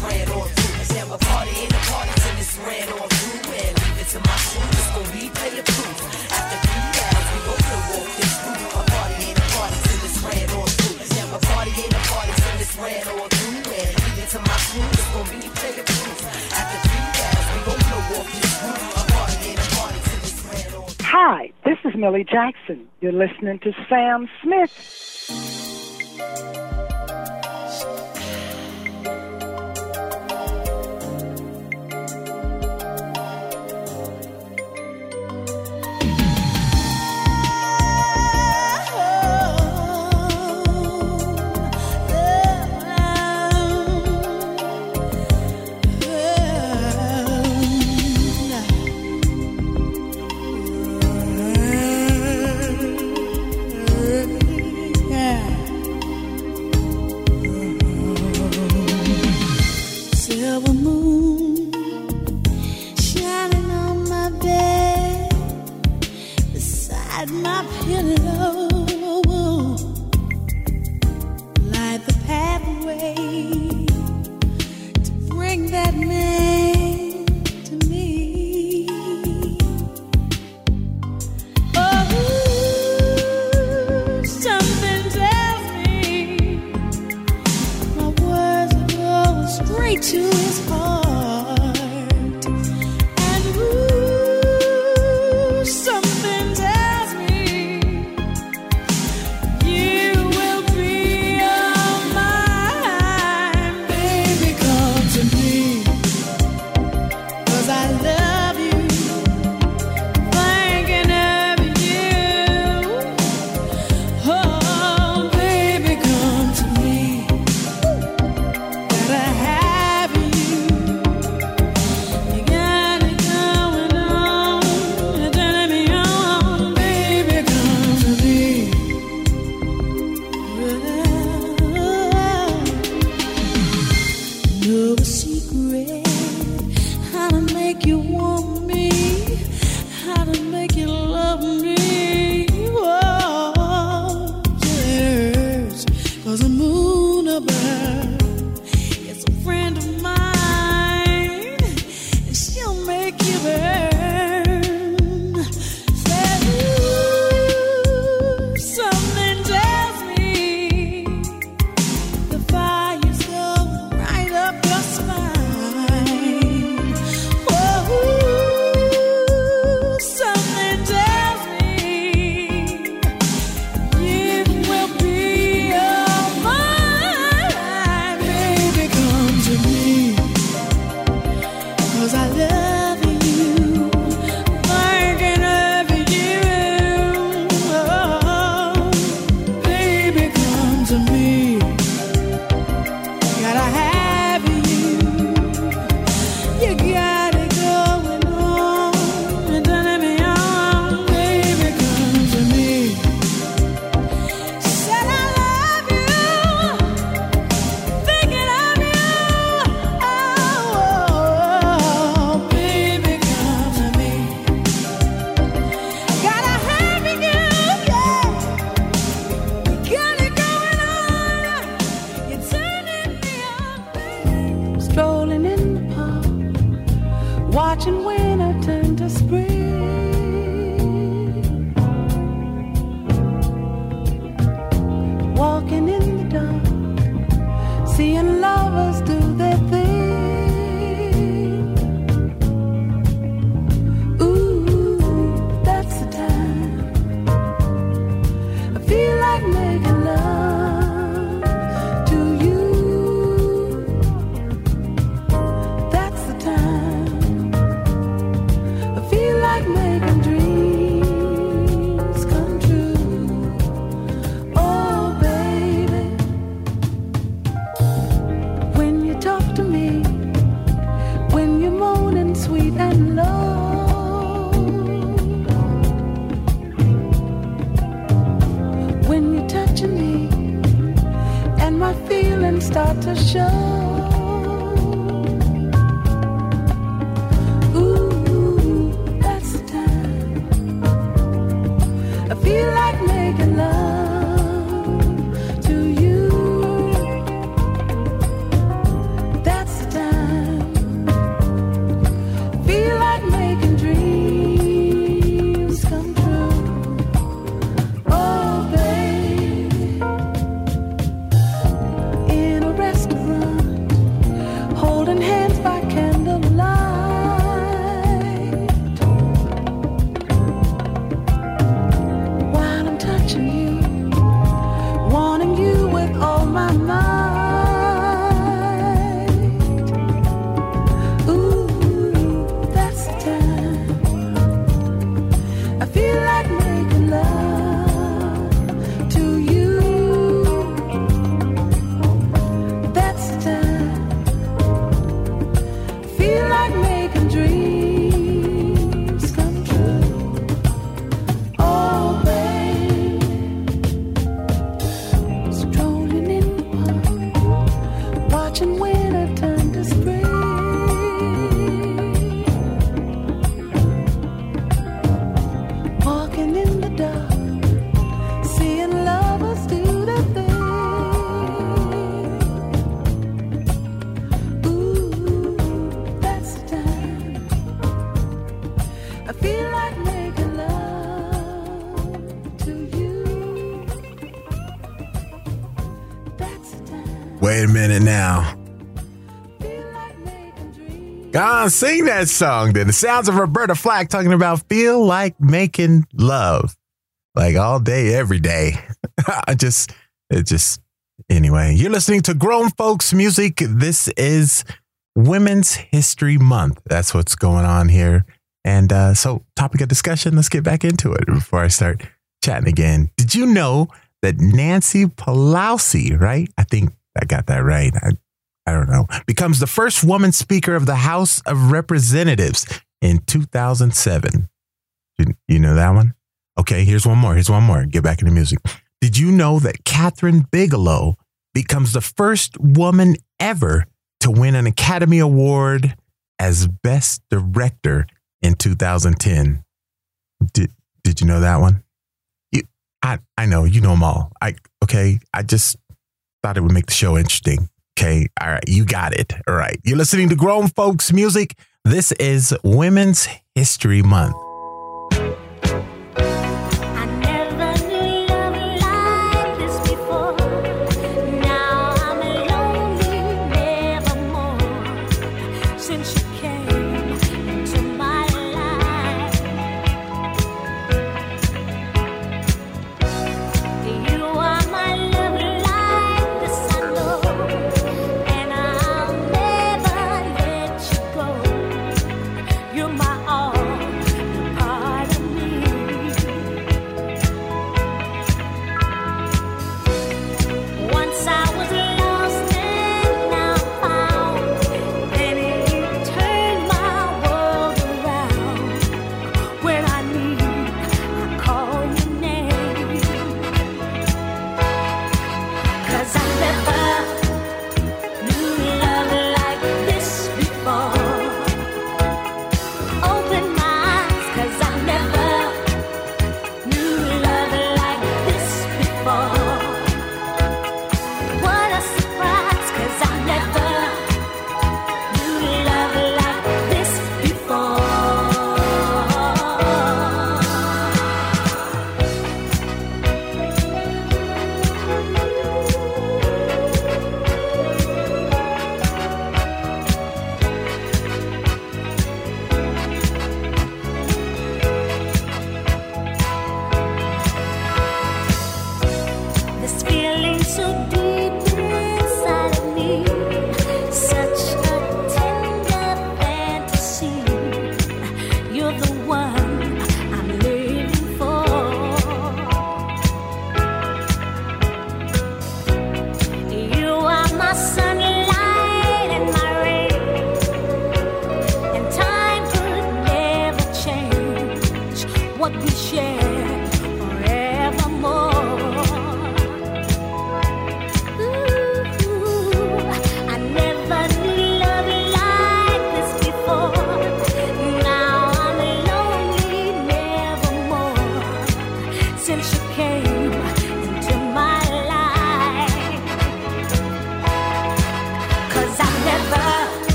there party in the party leave it to my crew, it's be player proof. After three rounds, we walk this. A party in the party. There party in the party leave it to my crew, it's be player proof. After three rounds, we walk this. A party in the party. Hi, this is Millie Jackson. You're listening to Sam Smith. had my Go on, sing that song then. The sounds of Roberta Flack talking about feel like making love. Like all day, every day. I just, it just, anyway. You're listening to Grown Folks Music. This is Women's History Month. That's what's going on here. And uh, so, topic of discussion, let's get back into it before I start chatting again. Did you know that Nancy Pelosi, right? I think I got that right. I, I don't know, becomes the first woman speaker of the House of Representatives in 2007. You, know that one? Okay, here's one more. Here's one more. Get back into music. Did you know that Kathryn Bigelow becomes the first woman ever to win an Academy Award as Best Director in 2010? Did Did you know that one? You, I I know you know them all. I okay. I just thought it would make the show interesting. Okay, all right, you got it. All right, you're listening to Grown Folks Music. This is Women's History Month.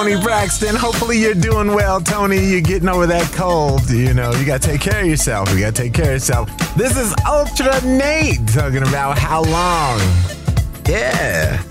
Toni Braxton. Hopefully you're doing well, Toni. You're getting over that cold. You know, you got to take care of yourself. You got to take care of yourself. This is Ultra Nate talking about how long. Yeah.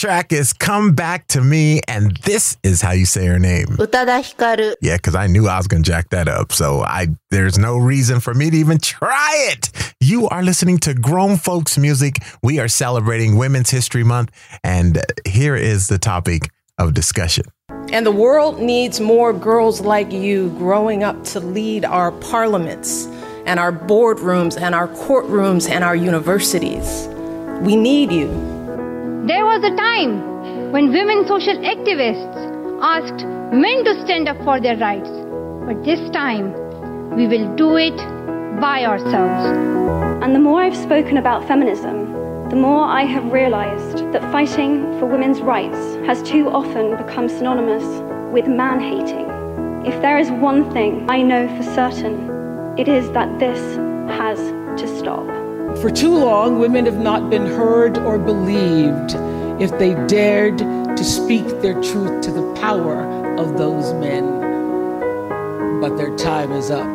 track is Come Back to Me, and this is how you say her name. Yeah, because I knew I was going to jack that up. So I there's no reason for me to even try it. You are listening to Grown Folks Music. We are celebrating Women's History Month, and here is the topic of discussion. And the world needs more girls like you growing up to lead our parliaments and our boardrooms and our courtrooms and our universities. We need you. There was a time when women social activists asked men to stand up for their rights. But this time, we will do it by ourselves. And the more I've spoken about feminism, the more I have realized that fighting for women's rights has too often become synonymous with man hating. If there is one thing I know for certain, it is that this has to stop. For too long, women have not been heard or believed if they dared to speak their truth to the power of those men. But their time is up.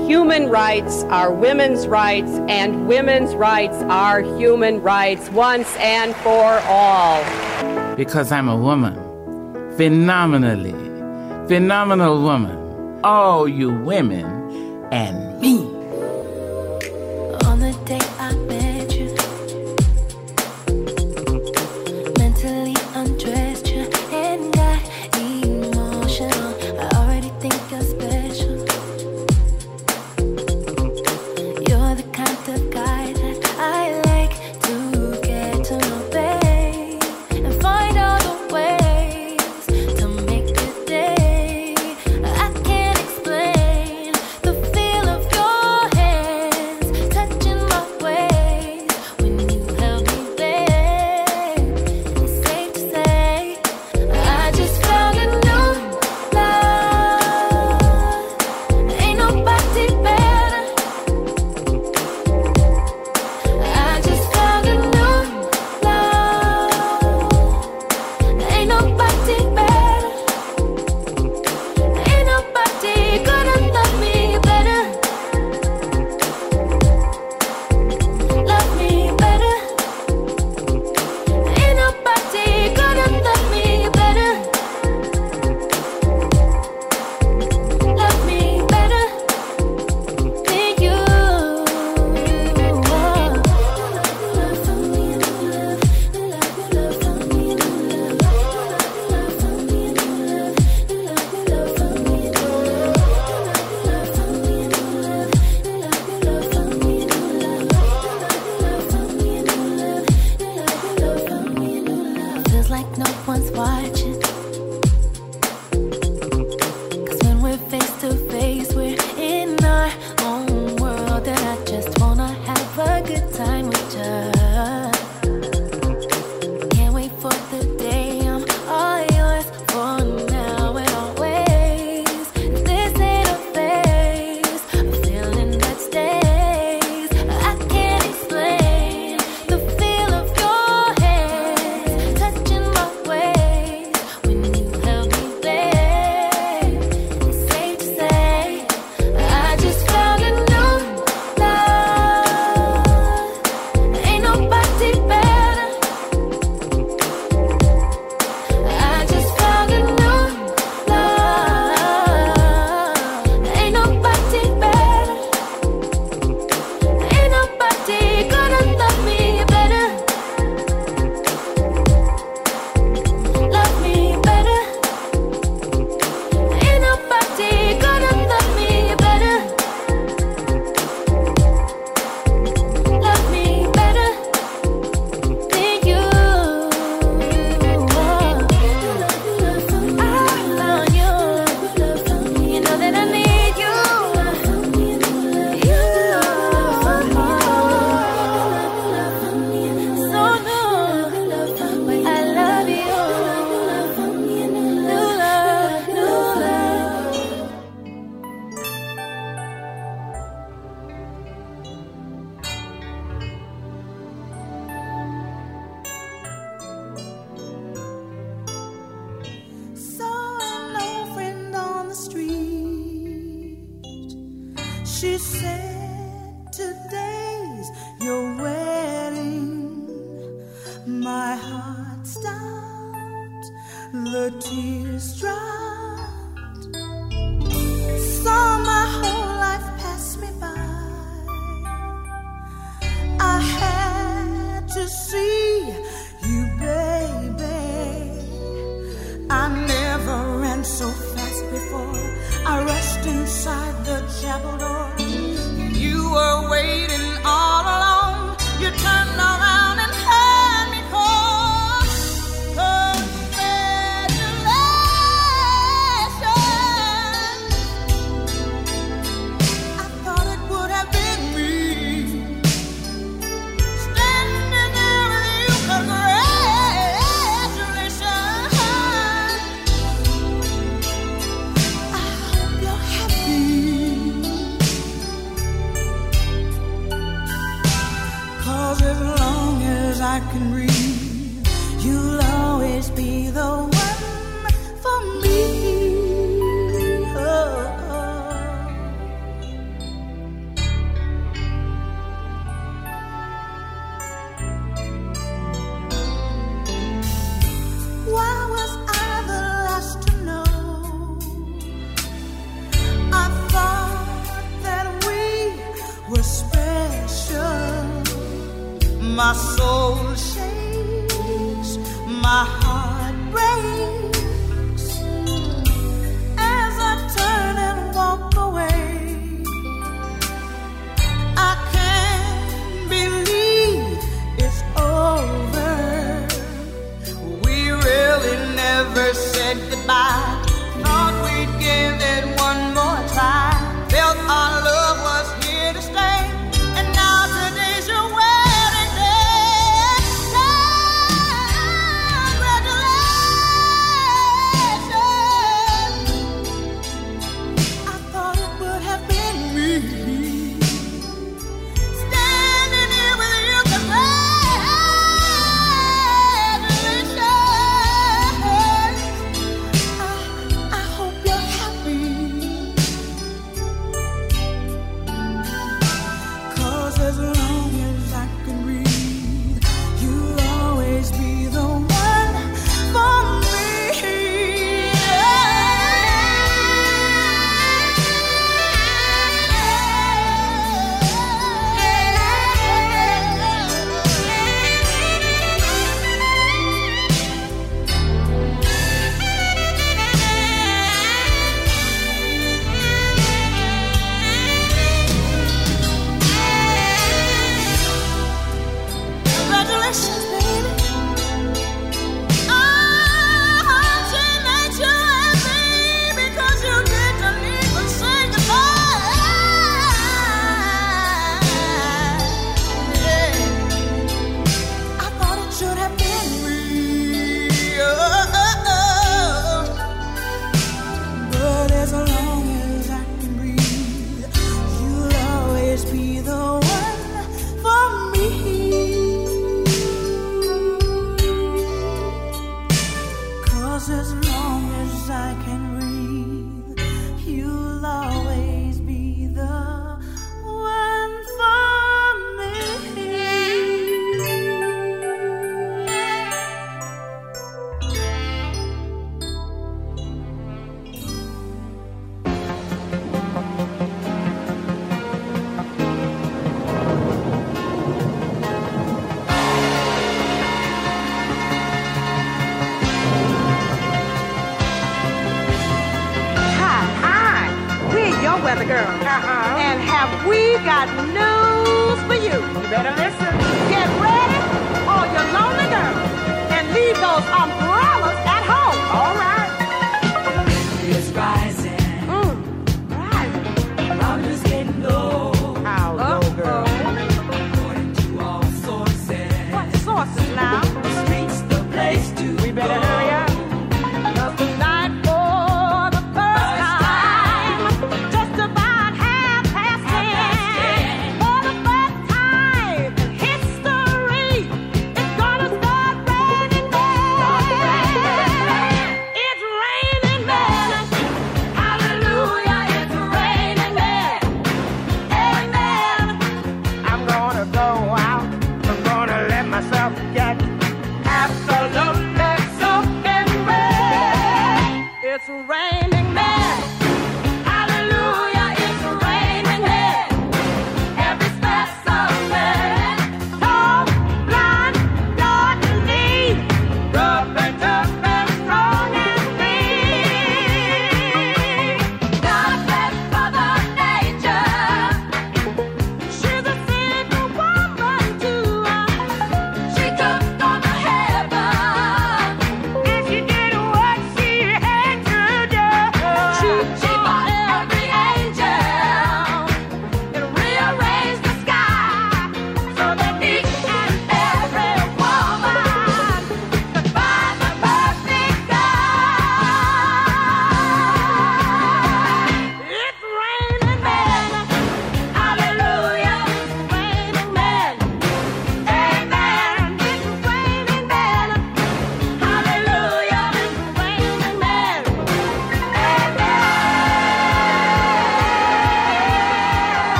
Human rights are women's rights, and women's rights are human rights once and for all. because I'm a woman. Phenomenally, phenomenal woman. All you women and me.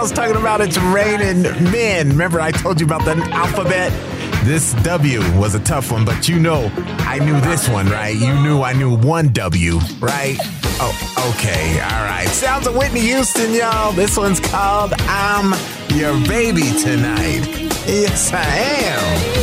was talking about it's raining men. Remember, I told you about the alphabet? This W was a tough one, but you know, I knew this one, right? You knew I knew one W, right? Oh, okay. All right. Sounds of Whitney Houston, y'all. This one's called I'm Your Baby Tonight. Yes, I am.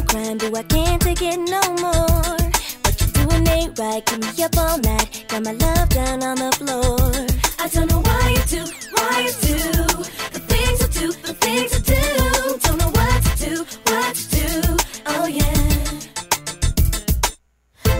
and crying, but I can't take it no more. What you doing ain't right, keep me up all night. Got my love down on the floor. I don't know why you do, why you do the things I do, the things I do. Don't know what to do, what to do. Oh yeah.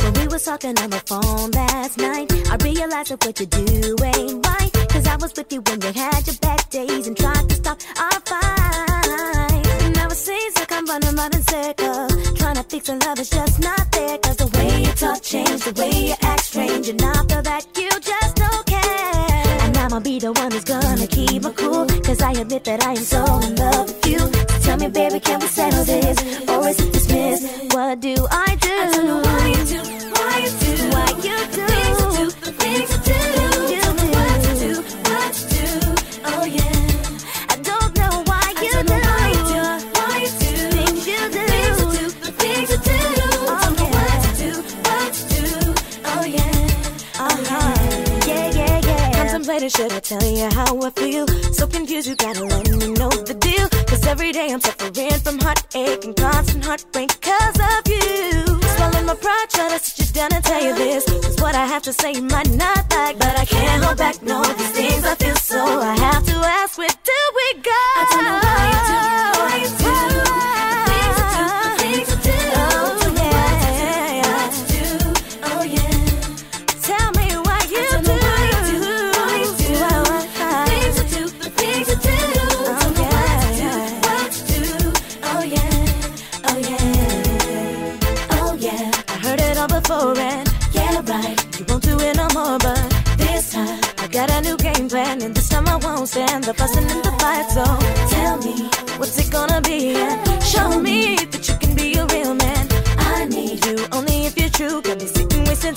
When we was talking on the phone last night, I realized that what you do ain't right. Cause I was with you when you had your bad days and tried to stop our fight. And now it seems running around in circles. Trying to fix a love that's just not there. Cause the way you talk changed, the way you act strange. And after that, you just don't care. And I'ma be the one who's gonna keep my cool. Cause I admit that I am so in love with you. So tell me, baby, can we settle this? Or is it dismissed? What do I should I tell you how I feel? So confused, you gotta let me know the deal. Cause every day I'm suffering from heartache and constant heartbreak cause of you. Swallowing my pride, try to sit you down and tell you this. Cause what I have to say you might not like, but I can't hold back, no, these things I feel so. I have to ask, where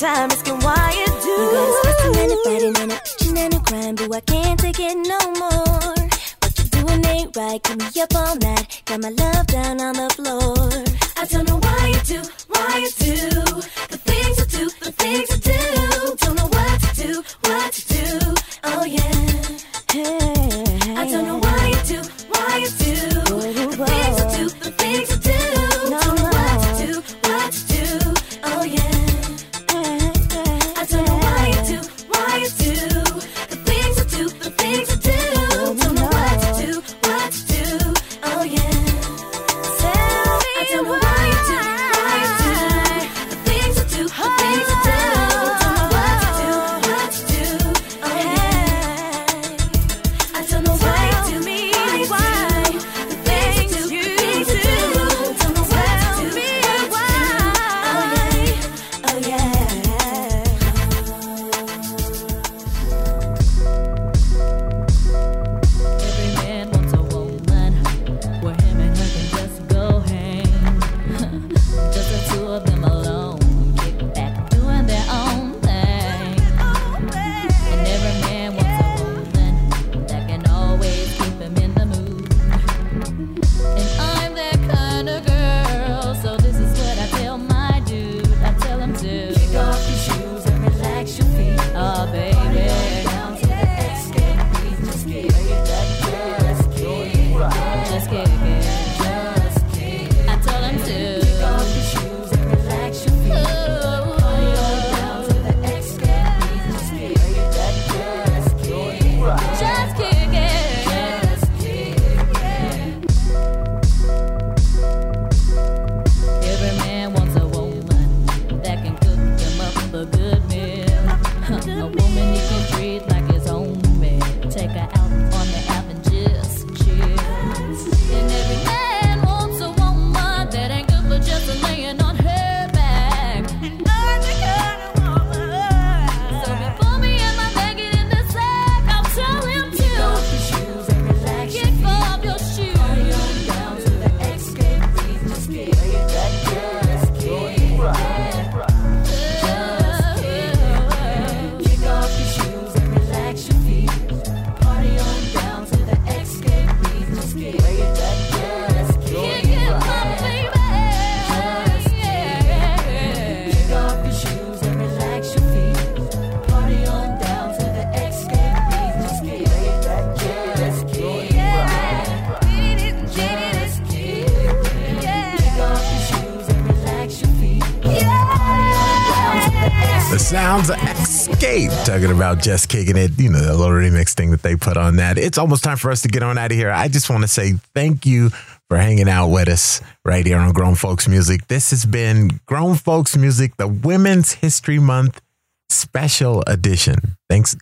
time asking why you do. You got fussing and a fighting and a bitching and a crying, but I can't take it no more. What you doing ain't right. Keep me up all night. Got my love down on the floor. talking about just kicking it, you know, the little remix thing that they put on that. It's almost time for us to get on out of here. I just want to say thank you for hanging out with us right here on Grown Folks Music. This has been Grown Folks Music, the Women's History Month special edition. Thanks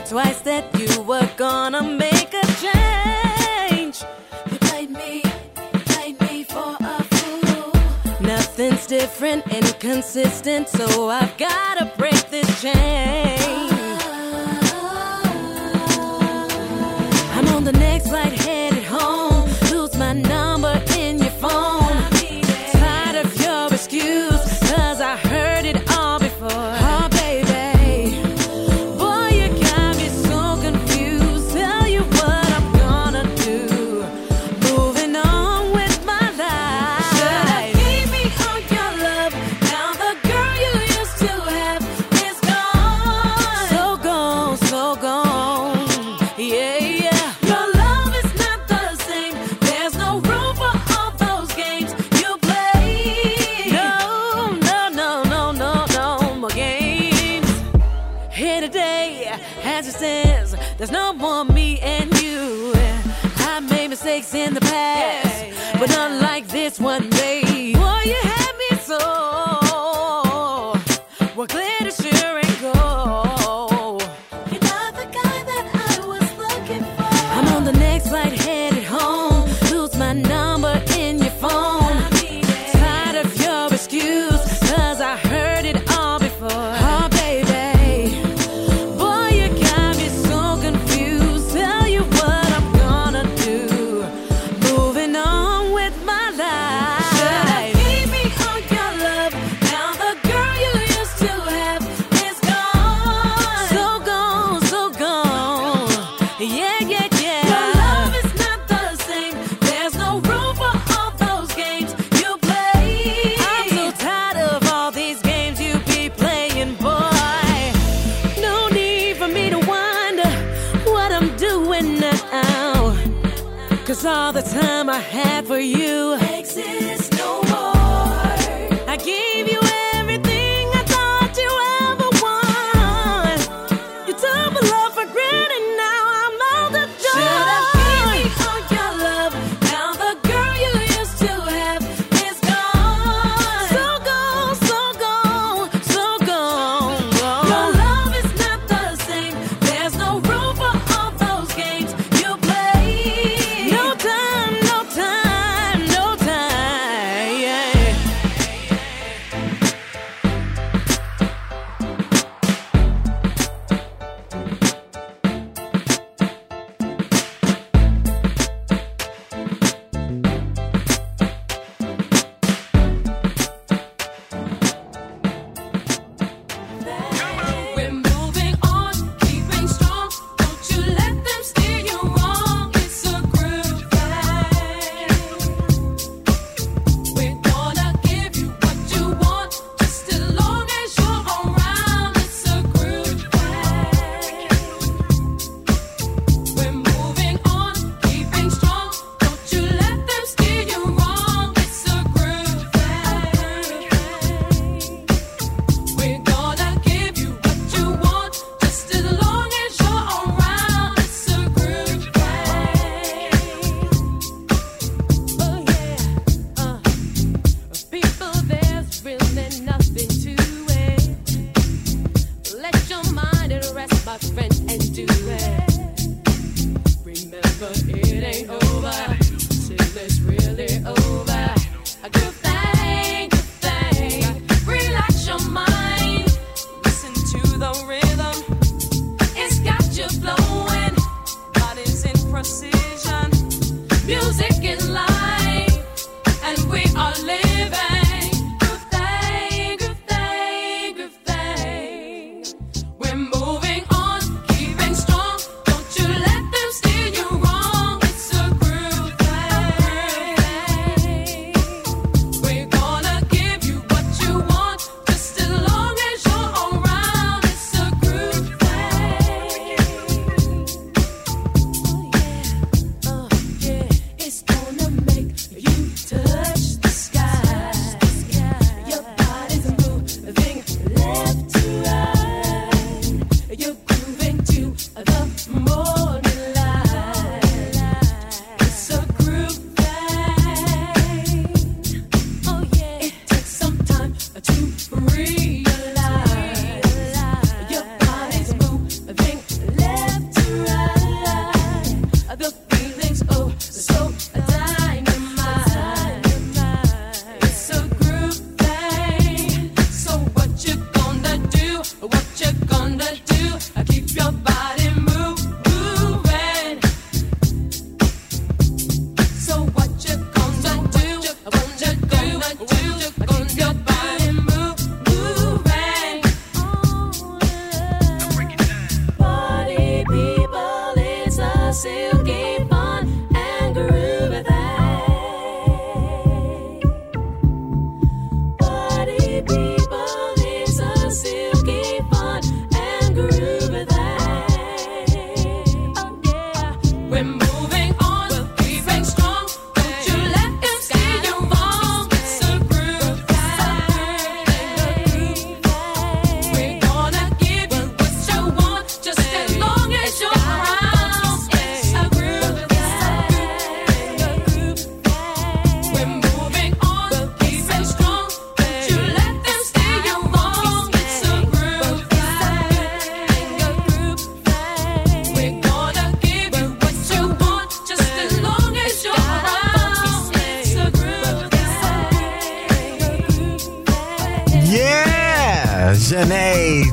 twice that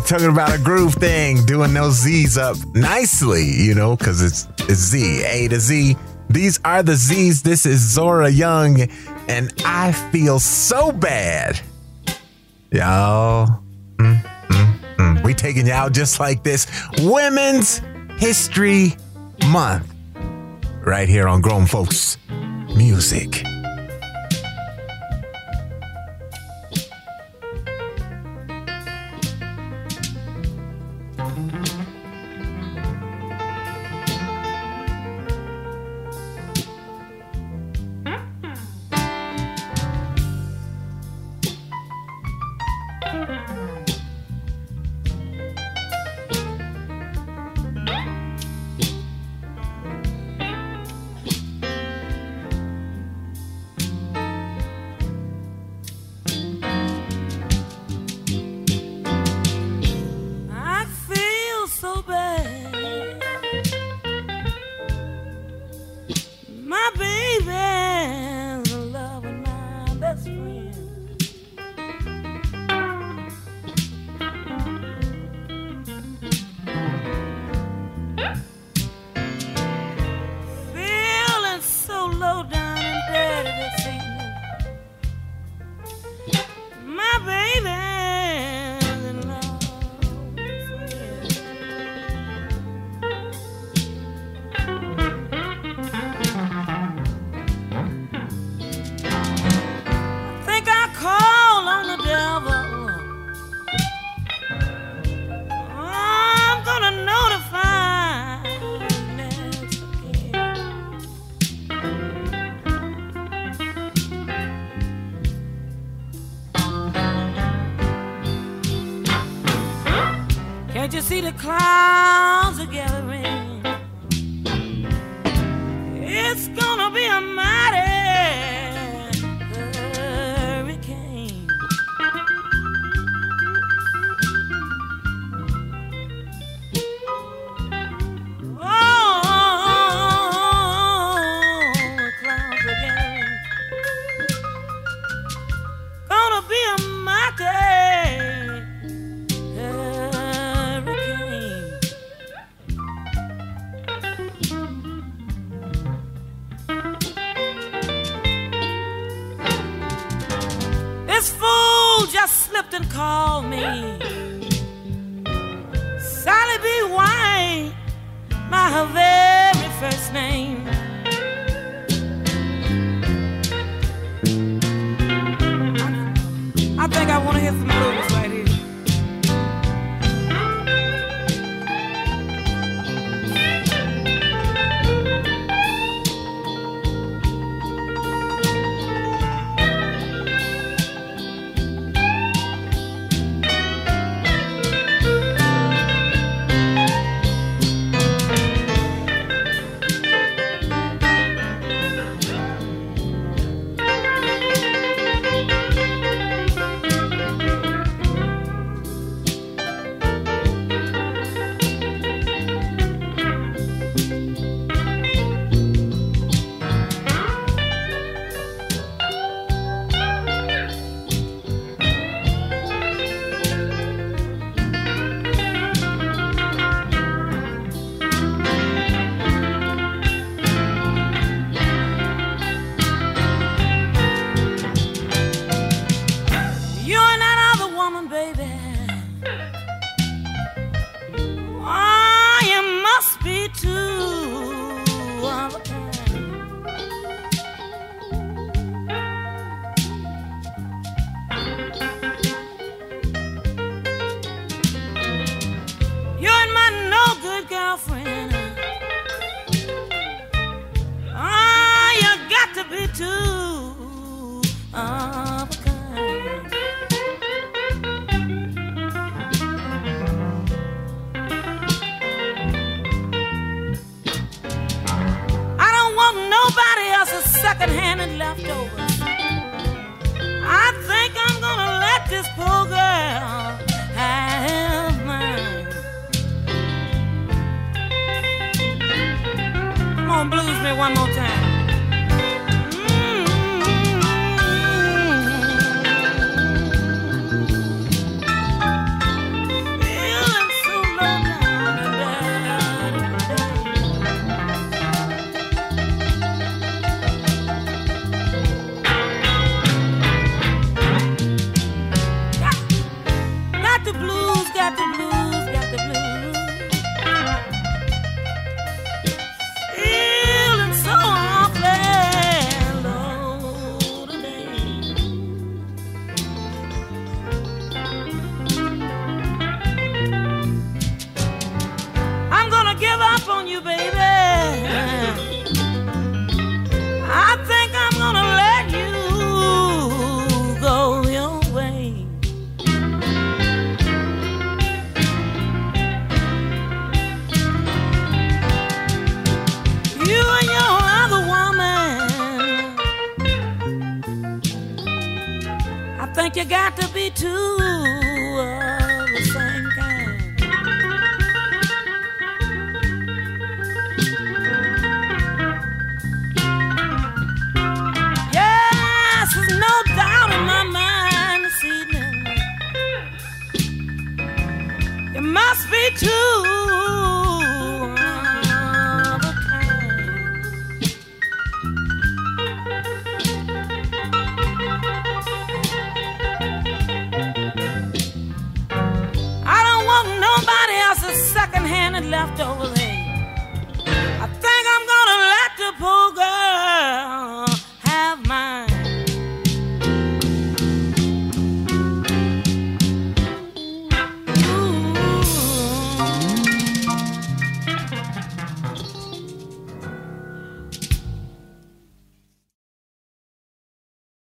talking about a groove thing, doing those Z's up nicely, you know, because it's, it's Z, A to Z. These are the Z's. This is Zora Young, and I feel so bad. Y'all, mm, mm, mm. we taking y'all just like this. Women's History Month, right here on Grown Folks Music.